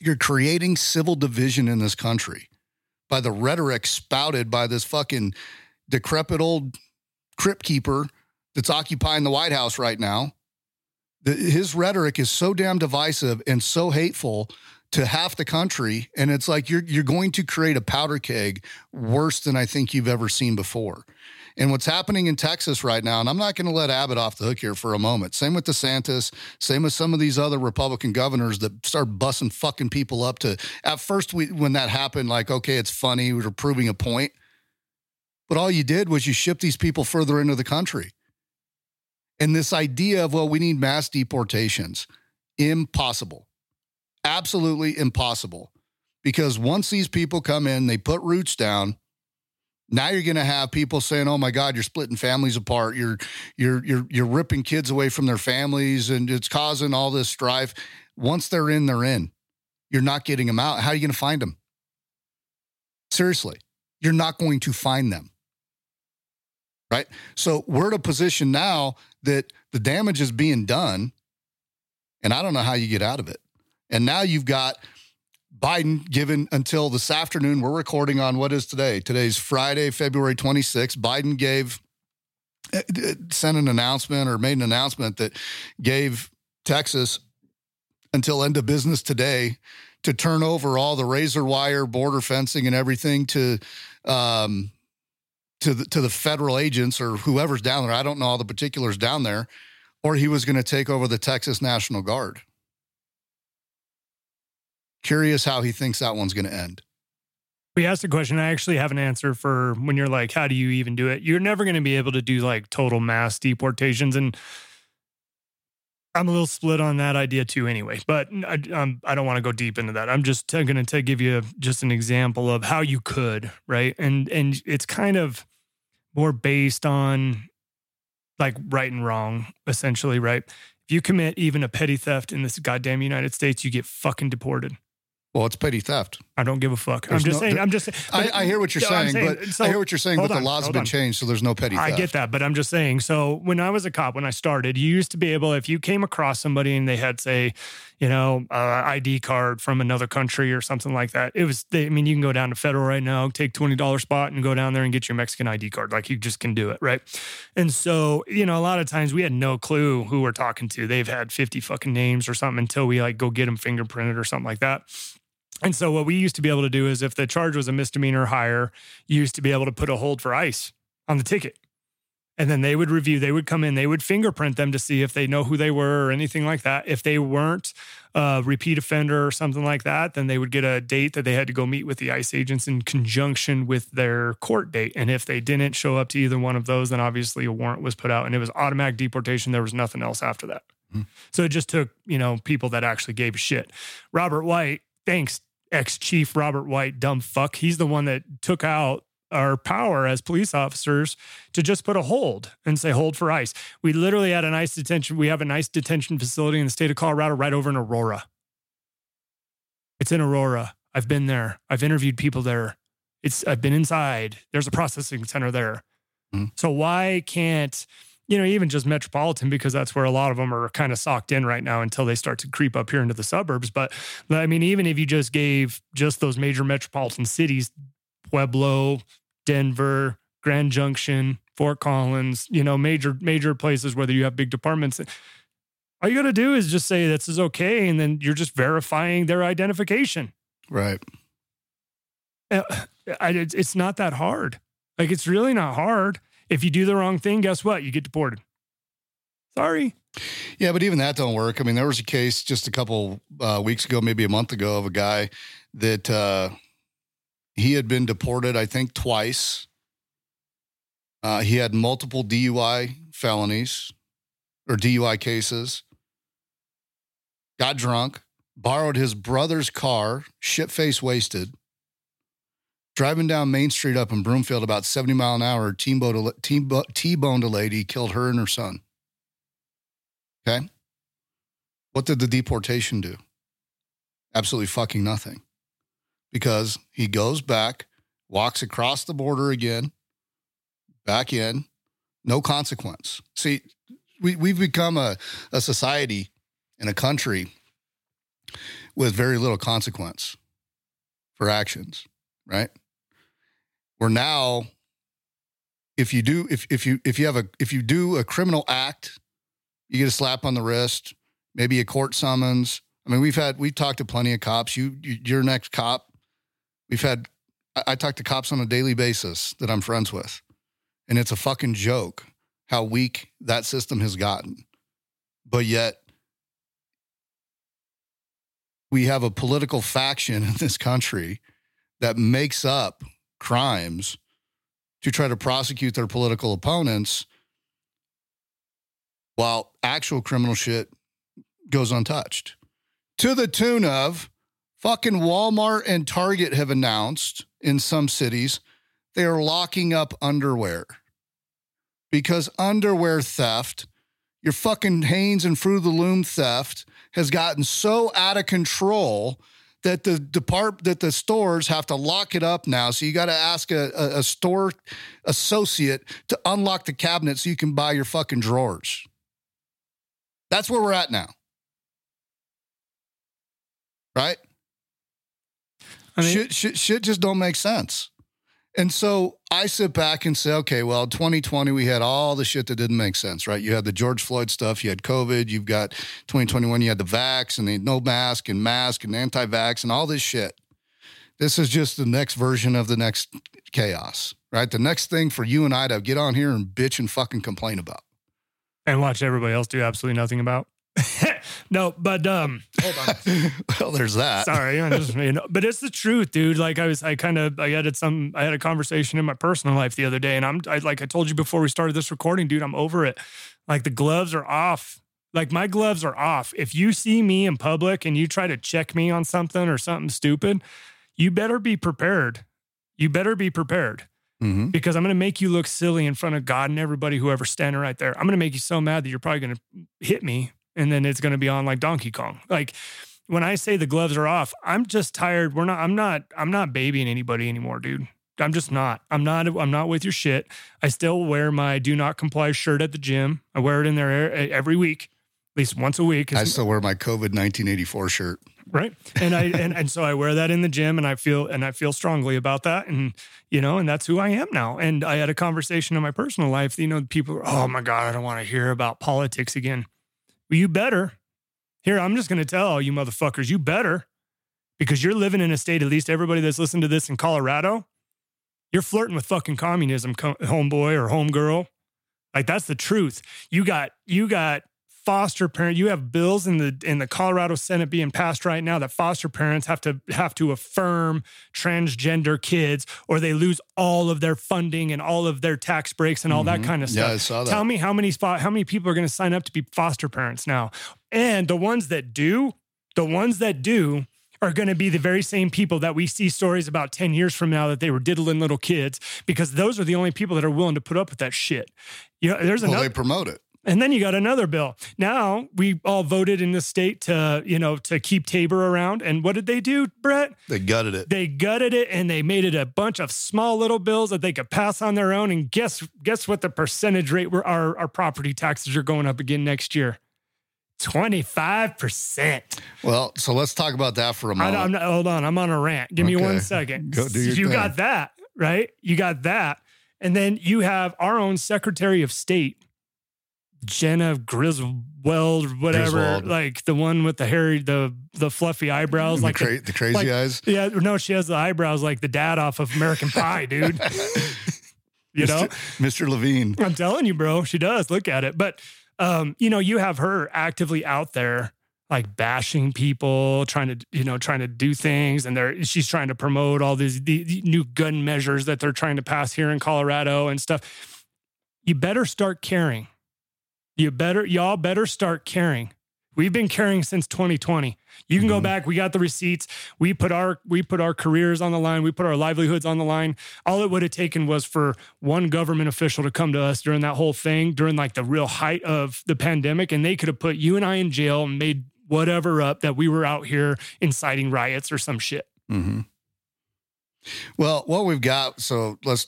you're creating civil division in this country by the rhetoric spouted by this fucking decrepit old crypt keeper that's occupying the White House right now. The, his rhetoric is so damn divisive and so hateful to half the country, and it's like you're you're going to create a powder keg worse than I think you've ever seen before. And what's happening in Texas right now, and I'm not going to let Abbott off the hook here for a moment. Same with DeSantis, same with some of these other Republican governors that start bussing fucking people up to. At first, we when that happened, like okay, it's funny, we're proving a point. But all you did was you shipped these people further into the country. And this idea of, well, we need mass deportations, impossible. Absolutely impossible. Because once these people come in, they put roots down. Now you're going to have people saying, "Oh my God, you're splitting families apart. You're you're you're you're ripping kids away from their families, and it's causing all this strife." Once they're in, they're in. You're not getting them out. How are you going to find them? Seriously, you're not going to find them right? So we're in a position now that the damage is being done, and I don't know how you get out of it. And now you've got Biden given until this afternoon. We're recording on what is today? Today's Friday, February 26th. Biden gave uh, sent an announcement or made an announcement that gave Texas until end of business today to turn over all the razor wire border fencing and everything to um, to the to the federal agents or whoever's down there. I don't know all the particulars down there, or he was going to take over the Texas National Guard. Curious how he thinks that one's going to end. We asked a question. I actually have an answer for when you're like, how do you even do it? You're never going to be able to do like total mass deportations. And I'm a little split on that idea too, anyway. But I, um, I don't want to go deep into that. I'm just going to give you just an example of how you could, right? And and it's kind of more based on like right and wrong, essentially, right? If you commit even a petty theft in this goddamn United States, you get fucking deported. Well, it's petty theft. I don't give a fuck. There's I'm just no- saying. there- I'm just. I, I hear what you're I'm saying, but so- I hear what you're saying, but the on, laws have been on. changed, so there's no petty theft. I get that, but I'm just saying. So when I was a cop, when I started, you used to be able, if you came across somebody and they had, say, you know, uh, ID card from another country or something like that, it was. They, I mean, you can go down to federal right now, take twenty dollars spot, and go down there and get your Mexican ID card. Like you just can do it, right? And so, you know, a lot of times we had no clue who we're talking to. They've had fifty fucking names or something until we like go get them fingerprinted or something like that. And so what we used to be able to do is if the charge was a misdemeanor or higher, you used to be able to put a hold for ICE on the ticket. And then they would review, they would come in, they would fingerprint them to see if they know who they were or anything like that. If they weren't a repeat offender or something like that, then they would get a date that they had to go meet with the ICE agents in conjunction with their court date. And if they didn't show up to either one of those, then obviously a warrant was put out and it was automatic deportation. There was nothing else after that. Hmm. So it just took, you know, people that actually gave a shit. Robert White, thanks, ex chief Robert White, dumb fuck. He's the one that took out our power as police officers to just put a hold and say hold for ICE. We literally had an ICE detention. We have an ICE detention facility in the state of Colorado right over in Aurora. It's in Aurora. I've been there. I've interviewed people there. It's I've been inside. There's a processing center there. Hmm. So why can't you know even just metropolitan because that's where a lot of them are kind of socked in right now until they start to creep up here into the suburbs. But I mean, even if you just gave just those major metropolitan cities, Pueblo, Denver, Grand Junction, Fort Collins, you know, major major places whether you have big departments. All you got to do is just say this is okay, and then you're just verifying their identification. Right. Uh, it's it's not that hard. Like it's really not hard. If you do the wrong thing, guess what? You get deported. Sorry. Yeah, but even that don't work. I mean, there was a case just a couple uh, weeks ago, maybe a month ago, of a guy that uh, he had been deported, I think, twice. Uh, he had multiple DUI felonies or DUI cases. Got drunk, borrowed his brother's car, shit face wasted. Driving down Main Street up in Broomfield about 70 mile an hour, T-boned a, lady, killed her and her son. Okay. What did the deportation do? Absolutely fucking nothing. Because he goes back, walks across the border again, back in, no consequence. See, we, we've become a, a society and a country with very little consequence for actions, right? We're now, if you do, if, if you if you have a if you do a criminal act you get a slap on the wrist, maybe a court summons. I mean, we've had we've talked to plenty of cops. You, you your next cop. We've had I, I talk to cops on a daily basis that I'm friends with, and it's a fucking joke how weak that system has gotten. But yet, we have a political faction in this country that makes up crimes to try to prosecute their political opponents while actual criminal shit goes untouched. To the tune of fucking Walmart and Target have announced in some cities they are locking up underwear because underwear theft, your fucking Hanes and Fruit of the Loom theft has gotten so out of control that the depart that the stores have to lock it up now. So you got to ask a, a, a store associate to unlock the cabinet so you can buy your fucking drawers. That's where we're at now. Right? I mean, shit, shit, shit just don't make sense. And so I sit back and say, okay, well, 2020, we had all the shit that didn't make sense, right? You had the George Floyd stuff, you had COVID, you've got 2021, you had the vax and the no mask and mask and anti vax and all this shit. This is just the next version of the next chaos, right? The next thing for you and I to get on here and bitch and fucking complain about. and watch everybody else do absolutely nothing about. no, but um, hold on. well, there's that. Sorry, I just you know, but it's the truth, dude. Like I was, I kind of, I had some, I had a conversation in my personal life the other day, and I'm, I, like I told you before we started this recording, dude. I'm over it. Like the gloves are off. Like my gloves are off. If you see me in public and you try to check me on something or something stupid, you better be prepared. You better be prepared Mhm. because I'm going to make you look silly in front of God and everybody, whoever's standing right there. I'm going to make you so mad that you're probably going to hit me and then it's going to be on like Donkey Kong. Like when I say the gloves are off, I'm just tired. We're not. I'm not. I'm not babying anybody anymore, dude. I'm just not. I'm not. I'm not with your shit. I still wear my do not comply shirt at the gym. I wear it in there every week, at least once a week. I still wear my COVID 1984 shirt. Right. And I and, and so I wear that in the gym and I feel and I feel strongly about that. And you know, and that's who I am now. And I had a conversation in my personal life. You know, people are, oh my God, I don't want to hear about politics again. Well, you better. Here, I'm just gonna tell all you motherfuckers, you better, because you're living in a state, at least everybody that's listened to this in Colorado, you're flirting with fucking communism, homeboy or homegirl. Like that's the truth. You got you got foster parent. You have bills in the in the Colorado Senate being passed right now that foster parents have to have to affirm transgender kids, or they lose all of their funding and all of their tax breaks and all mm-hmm. that kind of stuff. Yeah, I saw that. Tell me how many how many people are going to sign up to be foster parents now, and the ones that do, the ones that do are going to be the very same people that we see stories about 10 years from now that they were diddling little kids because those are the only people that are willing to put up with that shit. You know, there's well, another. they promote it. And then you got another bill. Now we all voted in the state to, you know, to keep TABOR around. And what did they do, Brett? They gutted it. They gutted it and they made it a bunch of small little bills that they could pass on their own. And guess guess what the percentage rate where our, our property taxes are going up again next year? 25%. Well, so let's talk about that for a moment. I, not, hold on. I'm on a rant. Give okay. me one second. Go do your you thing. got that, right? You got that. And then you have our own Secretary of State, Jena Griswold, whatever, Griswold. like the one with the hairy, the the fluffy eyebrows, like the, cra- the crazy like, eyes. Yeah, no, she has the eyebrows like the dad off of American Pie, dude. you know, Mr. Levine. I'm telling you, bro, she does. Look at it, but um, you know, you have her actively out there like bashing people, trying to, you know, trying to do things. And they're, she's trying to promote all these the, the new gun measures that they're trying to pass here in Colorado and stuff. You better start caring. You better, y'all better start caring We've been caring since 2020. You can mm-hmm. go back. We got the receipts. We put our we put our careers on the line. We put our livelihoods on the line. All it would have taken was for one government official to come to us during that whole thing, during like the real height of the pandemic, and they could have put you and I in jail and made whatever up that we were out here inciting riots or some shit. Mm-hmm. Well, what we've got. So let's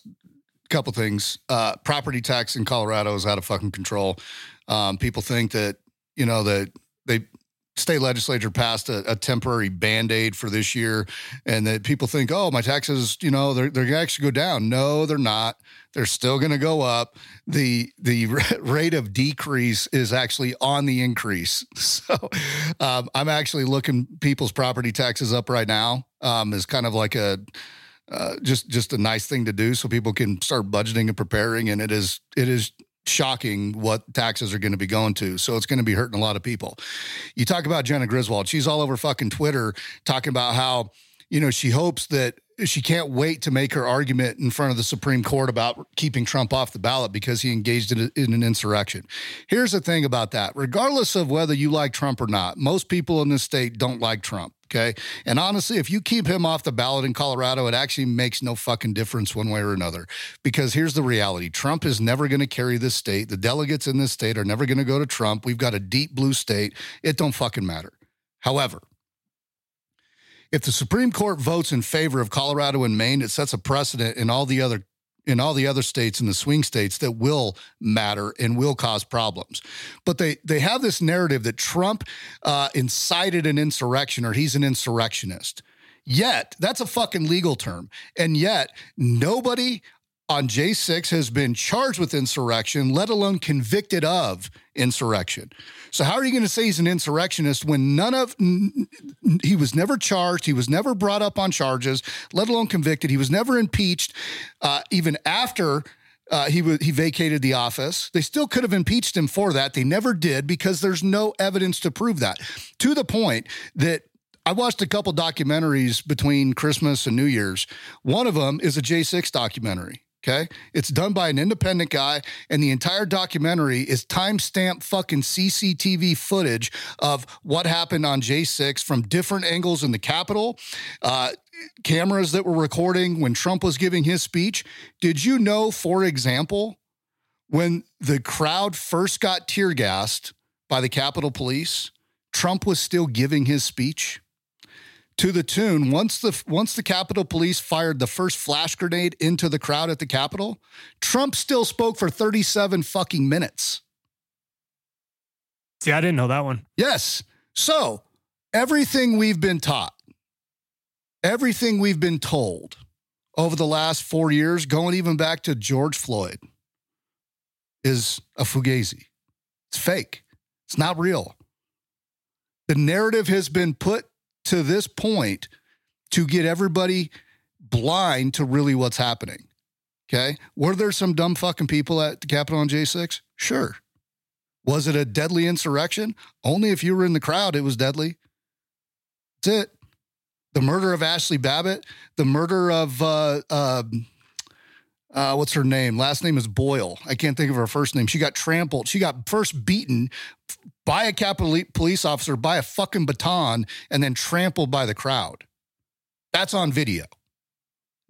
couple things. Uh, property tax in Colorado is out of fucking control. Um, people think that you know that they state legislature passed a, a, temporary band-aid for this year and that people think oh my taxes you know they're, they're going to actually go down. No they're not. They're still going to go up. The the rate of decrease is actually on the increase. So um, i'm actually looking people's property taxes up right now um, as kind of like a uh, just just a nice thing to do so people can start budgeting and preparing and it is it is shocking what taxes are going to be going to. So it's going to be hurting a lot of people. You talk about Jena Griswold. She's all over fucking Twitter talking about how, you know, she hopes that she can't wait to make her argument in front of the Supreme Court about keeping Trump off the ballot because he engaged in, a, in, an insurrection. Here's the thing about that regardless of whether you like Trump or not, most people in this state don't like Trump. Okay. And honestly, if you keep him off the ballot in Colorado, it actually makes no fucking difference one way or another. Because here's the reality Trump is never going to carry this state. The delegates in this state are never going to go to Trump. We've got a deep blue state. It don't fucking matter. However, if the Supreme Court votes in favor of Colorado and Maine, it sets a precedent in all the other in all the other states in the swing states that will matter and will cause problems. But they they have this narrative that Trump uh, incited an insurrection or he's an insurrectionist. Yet that's a fucking legal term, and yet nobody on J6 has been charged with insurrection, let alone convicted of insurrection. So how are you going to say he's an insurrectionist when none of he was never charged, he was never brought up on charges, let alone convicted, he was never impeached, uh, even after. Uh, he w- he vacated the office. They still could have impeached him for that. They never did because there's no evidence to prove that. To the point that I watched a couple documentaries between Christmas and New Year's. One of them is a J6 documentary. Okay. It's done by an independent guy, and the entire documentary is timestamp fucking CCTV footage of what happened on J6 from different angles in the Capitol, uh, cameras that were recording when Trump was giving his speech. Did you know, for example, when the crowd first got tear gassed by the Capitol Police, Trump was still giving his speech to the tune once the once the Capitol Police fired the first flash grenade into the crowd at the Capitol, Trump still spoke for 37 fucking minutes. See, I didn't know that one. Yes. So, everything we've been taught, everything we've been told over the last 4 years, going even back to George Floyd is a fugazi. It's fake. It's not real. The narrative has been put to this point to get everybody blind to really what's happening. Okay. Were there some dumb fucking people at the Capitol on J6? Sure. Was it a deadly insurrection? Only if you were in the crowd, it was deadly. That's it. The murder of Ashli Babbitt, the murder of uh, uh, uh, what's her name? Last name is Boyle. I can't think of her first name. She got trampled. She got first beaten by a Capitol police officer by a fucking baton and then trampled by the crowd. That's on video.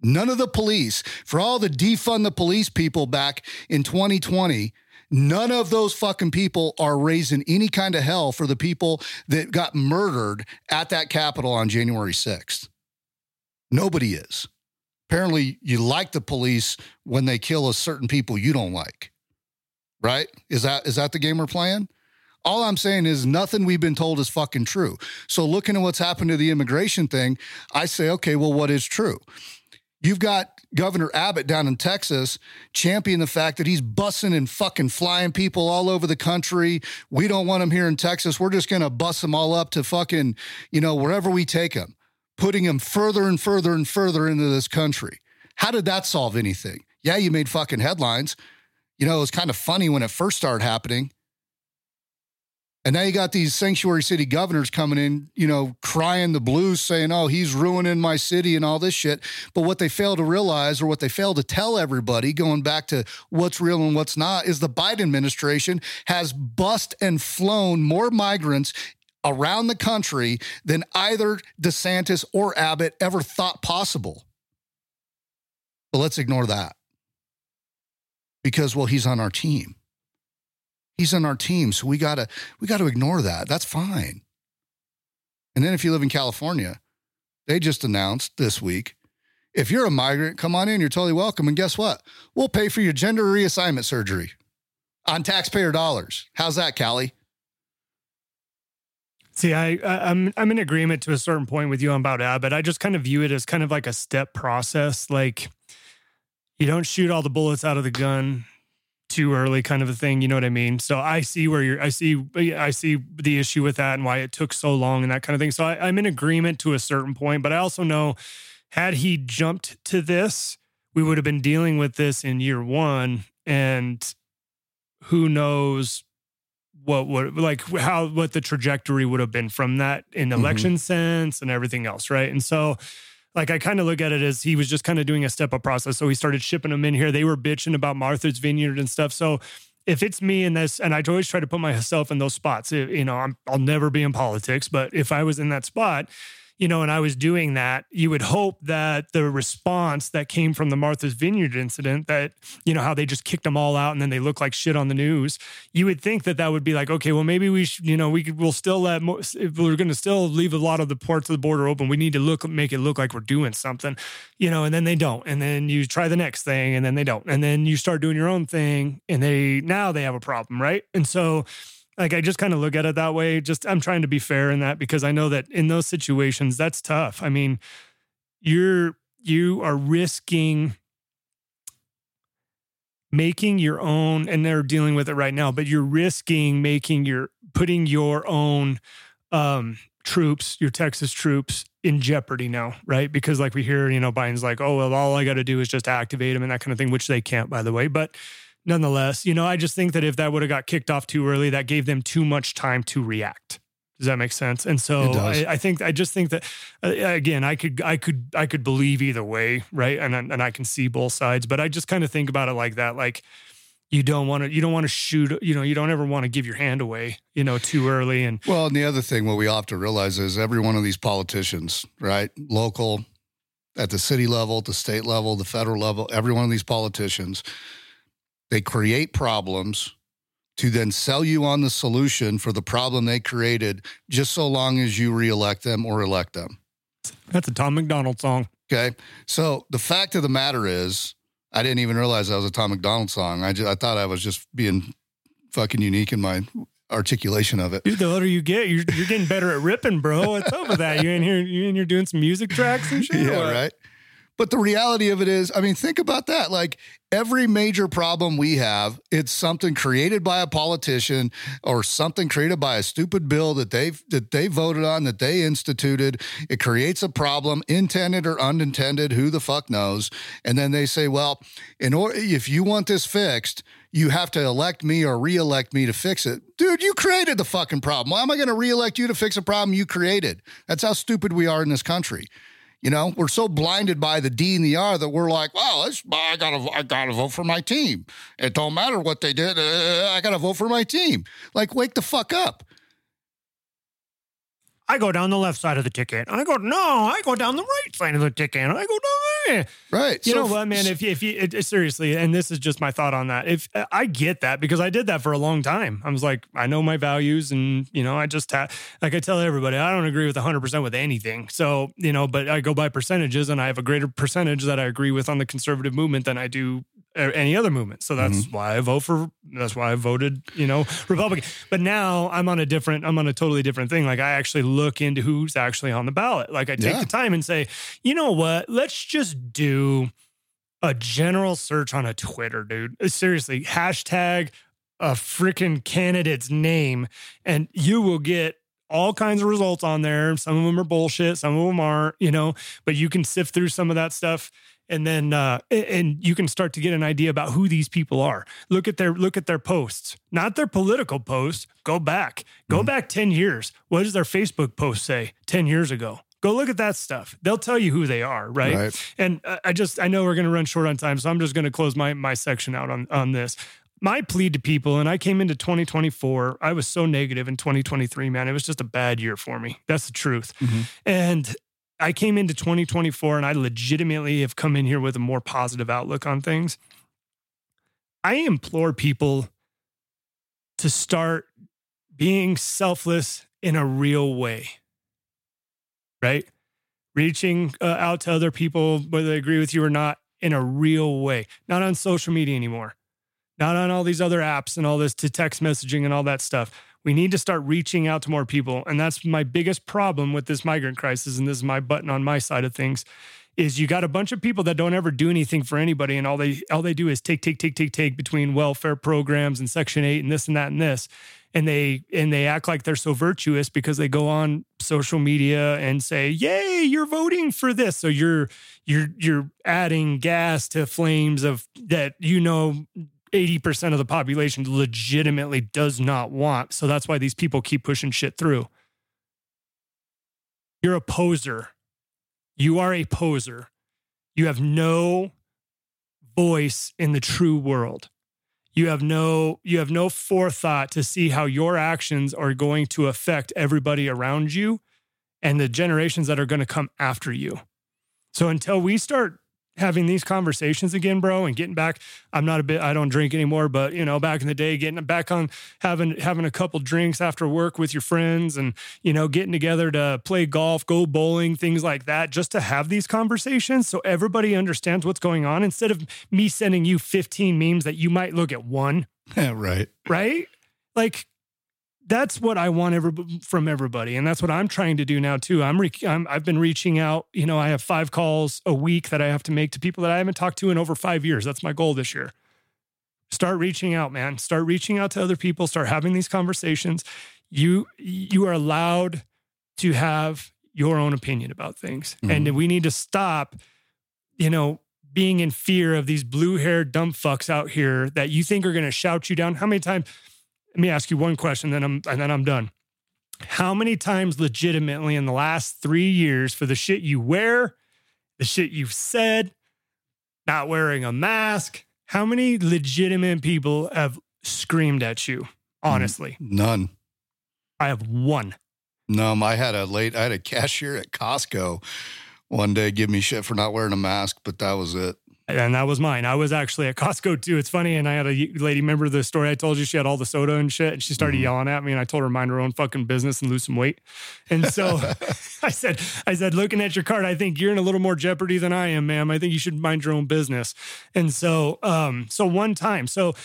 None of the police, for all the defund the police people back in 2020, none of those fucking people are raising any kind of hell for the people that got murdered at that Capitol on January 6th. Nobody is. Apparently, you like the police when they kill a certain people you don't like. Right? Is that is that the game we're playing? All I'm saying is nothing we've been told is fucking true. So looking at what's happened to the immigration thing, I say, okay, well, what is true? You've got Governor Abbott down in Texas championing the fact that he's bussing and fucking flying people all over the country. We don't want them here in Texas. We're just going to bus them all up to fucking, you know, wherever we take them, putting them further and further and further into this country. How did that solve anything? Yeah, you made fucking headlines. You know, it was kind of funny when it first started happening. And now you got these sanctuary city governors coming in, you know, crying the blues, saying, oh, he's ruining my city and all this shit. But what they fail to realize or what they fail to tell everybody, going back to what's real and what's not, is the Biden administration has bust and flown more migrants around the country than either DeSantis or Abbott ever thought possible. But let's ignore that because, well, he's on our team. He's on our team, so we gotta we gotta ignore that. That's fine. And then if you live in California, they just announced this week if you're a migrant, come on in. You're totally welcome. And guess what? We'll pay for your gender reassignment surgery on taxpayer dollars. How's that, Cali? See, I, I am I'm in agreement to a certain point with you on about Abbott. I just kind of view it as kind of like a step process. Like you don't shoot all the bullets out of the gun too early kind of a thing you know what i mean so i see where you're i see i see the issue with that and why it took so long and that kind of thing so I, i'm in agreement to a certain point but i also know had he jumped to this we would have been dealing with this in year one and who knows what would like how what the trajectory would have been from that in mm-hmm. election mm-hmm. sense and everything else right and so like I kind of look at it as he was just kind of doing a step up process. So he started shipping them in here. They were bitching about Martha's Vineyard and stuff. So if it's me in this, and I always try to put myself in those spots, you know, I'm, I'll never be in politics, but if I was in that spot, you know, and I was doing that, you would hope that the response that came from the Martha's Vineyard incident, that, you know, how they just kicked them all out and then they look like shit on the news, you would think that that would be like, okay, well, maybe we should, you know, we could, we'll still let, if we're going to still leave a lot of the parts of the border open, we need to look, make it look like we're doing something, you know, and then they don't. And then you try the next thing and then they don't. And then you start doing your own thing and they, now they have a problem, right? And so, like I just kind of look at it that way. Just I'm trying to be fair in that because I know that in those situations that's tough. I mean, you're you are risking making your own and they're dealing with it right now, but you're risking making your putting your own um troops, your Texas troops in jeopardy now, right? Because like we hear, you know, Biden's like, oh, well, all I got to do is just activate them and that kind of thing, which they can't, by the way. But nonetheless, you know, I just think that if that would have got kicked off too early, that gave them too much time to react. Does that make sense? And so I, I, think I just think that uh, again, I could I could I could believe either way, right? And and I can see both sides, but I just kind of think about it like that, like you don't want to you don't want to shoot you know you don't ever want to give your hand away you know too early and well and the other thing what we have to realize is every one of these politicians right local at the city level at the state level the federal level every one of these politicians they create problems to then sell you on the solution for the problem they created, just so long as you reelect them or elect them. That's a Tom MacDonald song. Okay. So the fact of the matter is, I didn't even realize that was a Tom MacDonald song. I just, I thought I was just being fucking unique in my articulation of it. Dude, the older you get, you're, you're getting better at ripping, bro. What's up with that? You in here, you in here doing some music tracks and shit. Yeah, right. But the reality of it is, I mean, think about that. Like every major problem we have, it's something created by a politician or something created by a stupid bill that they've that they voted on, that they instituted. It creates a problem, intended or unintended, who the fuck knows. And then they say, well, in order if you want this fixed, you have to elect me or re-elect me to fix it. Dude, you created the fucking problem. Why am I going to re-elect you to fix a problem you created? That's how stupid we are in this country. You know, we're so blinded by the D and the R that we're like, well, it's, I gotta, I gotta vote for my team. It don't matter what they did. Uh, I gotta vote for my team. Like, wake the fuck up. I go down the left side of the ticket. I go, no, I go down the right side of the ticket. And I go down there. Right. You So know what, man? If you, if you, it, seriously, and this is just my thought on that. If I get that because I did that for a long time, I was like, I know my values, and you know, I just ha- like I tell everybody, I don't agree with 100 percent with anything. So you know, but I go by percentages, and I have a greater percentage that I agree with on the conservative movement than I do any other movement. So that's why I vote for. That's why I voted, you know, Republican. But now I'm on a different. I'm on a totally different thing. Like I actually look into who's actually on the ballot. Like I take Yeah. the time and say, you know what? Let's just do a general search on a Twitter, dude. Uh, Seriously, hashtag a freaking candidate's name, and you will get all kinds of results on there. Some of them are bullshit, some of them aren't, you know, but you can sift through some of that stuff and then uh and you can start to get an idea about who these people are. Look at their look at their posts. Not their political posts. Go back. Go back 10 years. What does their facebook post say 10 years ago? Go look at that stuff. They'll tell you who they are right, Right. and uh, i just i know we're going to run short on time so i'm just going to close my my section out on on this. My plea to people and i came into 2024 i was so negative in 2023 man. It was just a bad year for me. That's the truth. Mhm. and I came into 2024 and I legitimately have come in here with a more positive outlook on things. I implore people to start being selfless in a real way, right? Reaching uh, out to other people, whether they agree with you or not, in a real way, not on social media anymore, not on all these other apps and all this to text messaging and all that stuff. We need to start reaching out to more people. And that's my biggest problem with this migrant crisis. And this is my button on my side of things is you got a bunch of people that don't ever do anything for anybody. And all they all they do is take, take, take, take, take between welfare programs and section eight and this and that and this. And they and they act like they're so virtuous because they go on social media and say, Yay, you're voting for this. So you're you're you're adding gas to flames of that you know 80% of the population legitimately does not want. So that's why these people keep pushing shit through. You're a poser. You are a poser. You have no voice in the true world. You have no you have no forethought to see how your actions are going to affect everybody around you and the generations that are going to come after you. So until we start having these conversations again, bro, and getting back. I'm not a bit. I don't drink anymore, but you know, back in the day, getting back on having having a couple drinks after work with your friends, and you know, getting together to play golf, go bowling, things like that, just to have these conversations, so everybody understands what's going on. Instead of me sending you 15 memes that you might look at one, Yeah, right. right? Like that's what I want every, from everybody, and that's what I'm trying to do now too. I'm, re- I'm I've been reaching out. You know, I have five calls a week that I have to make to people that I haven't talked to in over five years. That's my goal this year. Start reaching out, man. Start reaching out to other people. Start having these conversations. You you are allowed to have your own opinion about things, and mm-hmm. we need to stop. You know, being in fear of these blue haired dumb fucks out here that you think are going to shout you down. How many times? Let me ask you one question, then I'm and then I'm done. How many times, legitimately, in the last three years, for the shit you wear, the shit you've said, not wearing a mask, how many legitimate people have screamed at you? Mm, honestly, None. I have one. No, I had a late. I had a cashier at Costco one day give me shit for not wearing a mask, but that was it. And that was mine. I was actually at Costco too. It's funny, and I had a lady. Remember the story I told you? She had all the soda and shit, and she started Mhm. yelling at me, and I told her mind her own fucking business and lose some weight. And so I said, I said, looking at your card, I think you're in a little more jeopardy than I am, ma'am. I think you should mind your own business. And so, um, so one time, so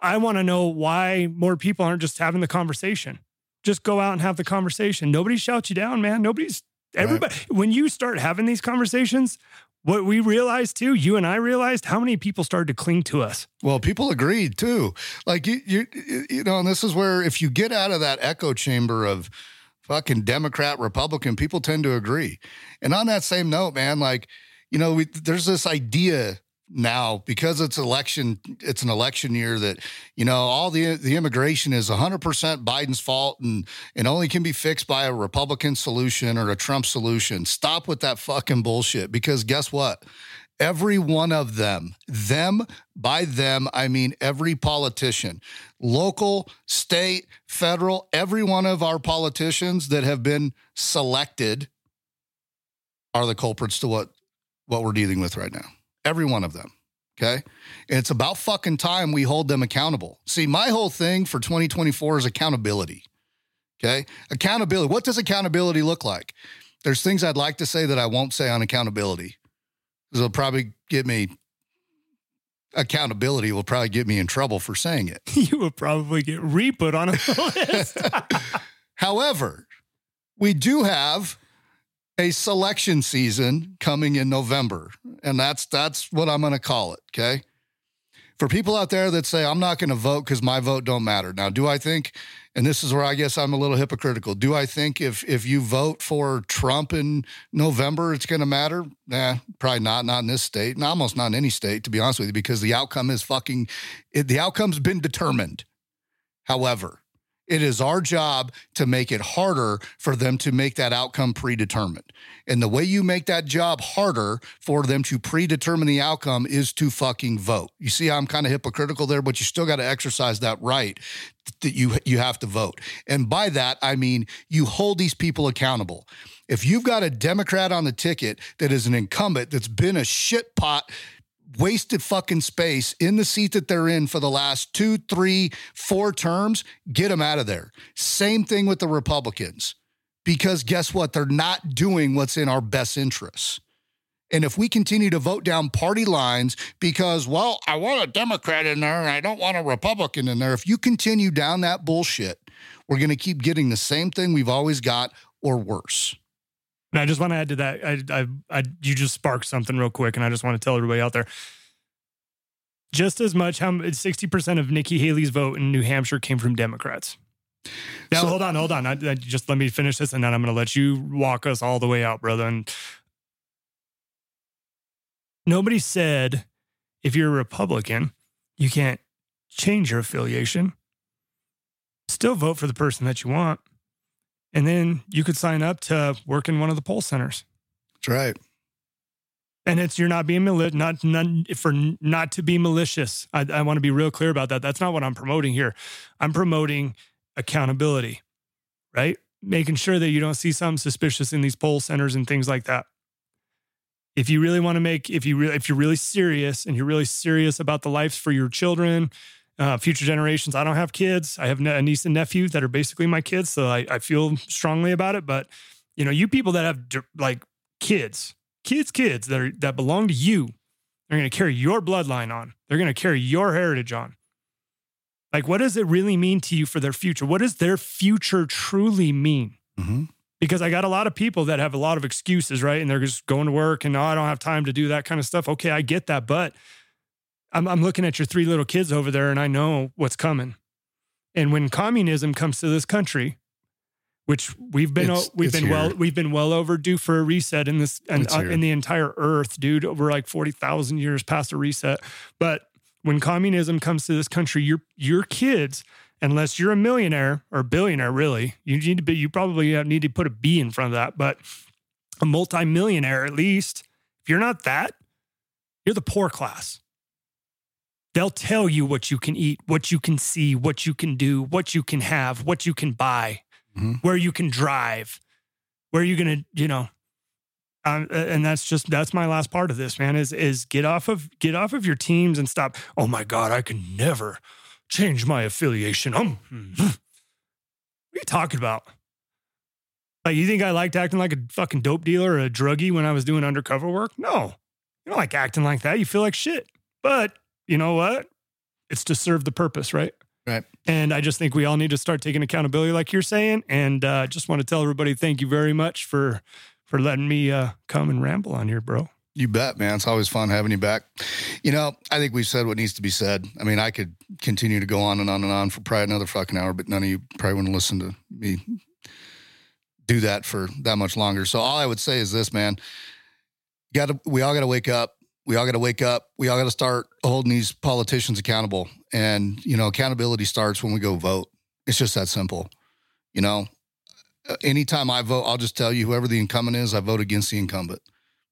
I want to know why more people aren't just having the conversation. Just go out and have the conversation. Nobody shouts you down, man. Nobody's Right. everybody. When you start having these conversations, what we realized too, you and I realized how many people started to cling to us. Well, people agreed too. Like you, you, you know, and this is where if you get out of that echo chamber of fucking Democrat, Republican, people tend to agree. And on that same note, man, like you know, we, there's this idea now because it's election, it's an election year that you know all the the immigration is 100 percent Biden's fault and and only can be fixed by a Republican solution or a Trump solution. Stop with that fucking bullshit because guess what? Every one of them, them by them, I mean every politician, local, state, federal, every one of our politicians that have been selected are the culprits to what what we're dealing with right now. Every one of them. Okay. And it's about fucking time we hold them accountable. See, my whole thing for 2024 is accountability. Okay. Accountability. What does accountability look like? There's things I'd like to say that I won't say on accountability. This will probably get me accountability will probably get me in trouble for saying it. you will probably get re-put on a list. However, we do have a selection season coming in November, and that's that's what I'm going to call it. Okay. For people out there that say I'm not going to vote because my vote don't matter. Now, do I think? And this is where I guess I'm a little hypocritical. Do I think if if you vote for Trump in November, it's going to matter? Nah, probably not. Not in this state, and almost not in any state, to be honest with you, because the outcome is fucking. It, the outcome's been determined. However, it is our job to make it harder for them to make that outcome predetermined. And the way you make that job harder for them to predetermine the outcome is to fucking vote. You see how I'm kind of hypocritical there, but you still got to exercise that right that you you have to vote. And by that I mean you hold these people accountable. If you've got a Democrat on the ticket that is an incumbent that's been a shit pot wasted fucking space in the seat that they're in for the last two, three, four terms, get them out of there. Same thing with the Republicans, because guess what? They're not doing what's in our best interests. And if we continue to vote down party lines because, well, I want a Democrat in there and I don't want a Republican in there, if you continue down that bullshit, we're going to keep getting the same thing we've always got or worse. And I just want to add to that. I, I, I, you just sparked something real quick, and I just want to tell everybody out there. Just as much, how sixty percent of Nikki Haley's vote in New Hampshire came from Democrats. Now, So- hold on, hold on. I, I just let me finish this, and then I'm going to let you walk us all the way out, brother. And nobody said if you're a Republican, you can't change your affiliation. Still vote for the person that you want. And then you could sign up to work in one of the poll centers. That's right. And it's you're not being mali- not, not for not to be malicious. I, I want to be real clear about that. That's not what I'm promoting here. I'm promoting accountability, right? Making sure that you don't see something suspicious in these poll centers and things like that. If you really want to make, if you really, if you're really serious and you're really serious about the lives for your children, uh, future generations. I don't have kids. I have a niece and nephew that are basically my kids, so I, I feel strongly about it. But you know, you people that have like kids, kids, kids that are that belong to you, they're going to carry your bloodline on. They're going to carry your heritage on. Like, what does it really mean to you for their future? What does their future truly mean? Mm-hmm. Because I got a lot of people that have a lot of excuses, right? And they're just going to work and oh, I don't have time to do that kind of stuff. Okay, I get that, but I'm, I'm looking at your three little kids over there and I know what's coming. And when communism comes to this country, which we've been It's- we've it's been well we've been well overdue for a reset in this and uh, in the entire earth, dude. We're like forty thousand years past a reset. But when communism comes to this country, your your kids, unless you're a millionaire or a billionaire, really, you need to be. You probably uh, need to put a B in front of that. But a multimillionaire, at least, if you're not that, you're the poor class. They'll tell you what you can eat, what you can see, what you can do, what you can have, what you can buy, Mhm. where you can drive, where you're going to, you know, Um, and that's just that's my last part of this, man. Is is get off of get off of your teams and stop. Oh my God, I can never change my affiliation. Um, what are you talking about? Like, you think I liked acting like a fucking dope dealer or a druggie when I was doing undercover work? No, you don't like acting like that. You feel like shit. But you know what? It's to serve the purpose, right? Right. And I just think we all need to start taking accountability, like you're saying. And uh, just want to tell everybody thank you very much for for letting me uh, come and ramble on here, bro. You bet, man. It's always fun having you back. You know, I think we've said what needs to be said. I mean, I could continue to go on and on and on for probably another fucking hour, but none of you probably wouldn't listen to me do that for that much longer. So all I would say is this, man. Got to we all got to wake up. We all got to wake up. We all got to start holding these politicians accountable. And, you know, accountability starts when we go vote. It's just that simple. You know, anytime I vote, I'll just tell you whoever the incumbent is, I vote against the incumbent.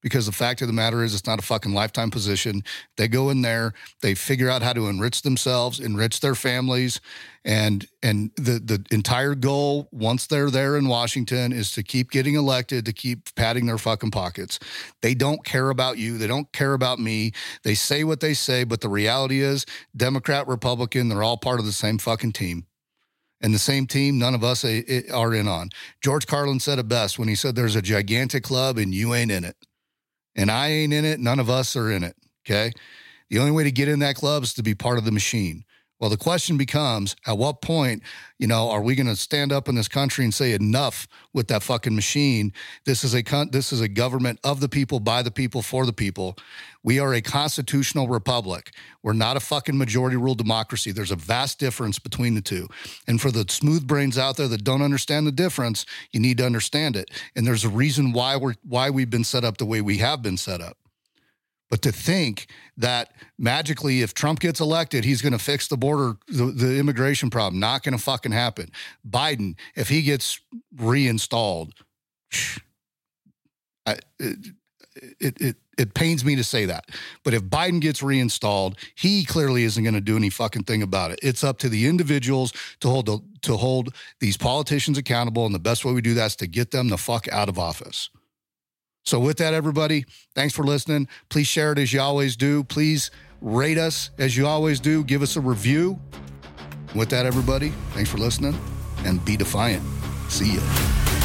Because the fact of the matter is, it's not a fucking lifetime position. They go in there, they figure out how to enrich themselves, enrich their families, and and the the entire goal once they're there in Washington is to keep getting elected, to keep padding their fucking pockets. They don't care about you. They don't care about me. They say what they say, but the reality is, Democrat, Republican, they're all part of the same fucking team and the same team none of us eh, eh, are in on. George Carlin said it best when he said there's a gigantic club and you ain't in it. And I ain't in it, none of us are in it, okay? The only way to get in that club is to be part of the machine. Well, the question becomes at what point, you know, are we going to stand up in this country and say enough with that fucking machine? This is a this is a government of the people, by the people, for the people. We are a constitutional republic. We're not a fucking majority rule democracy. There's a vast difference between the two. And for the smooth brains out there that don't understand the difference, you need to understand it. And there's a reason why we're why we've been set up the way we have been set up. But to think that magically, if Trump gets elected, he's going to fix the border, the, the immigration problem, not going to fucking happen. Biden, if he gets reinstalled, I, it, it, it, it pains me to say that. But if Biden gets reinstalled, he clearly isn't going to do any fucking thing about it. It's up to the individuals to hold the, to hold these politicians accountable, and the best way we do that is to get them the fuck out of office. So, with that, everybody, thanks for listening. Please share it as you always do. Please rate us as you always do. Give us a review. With that, everybody, thanks for listening and be defiant. See you.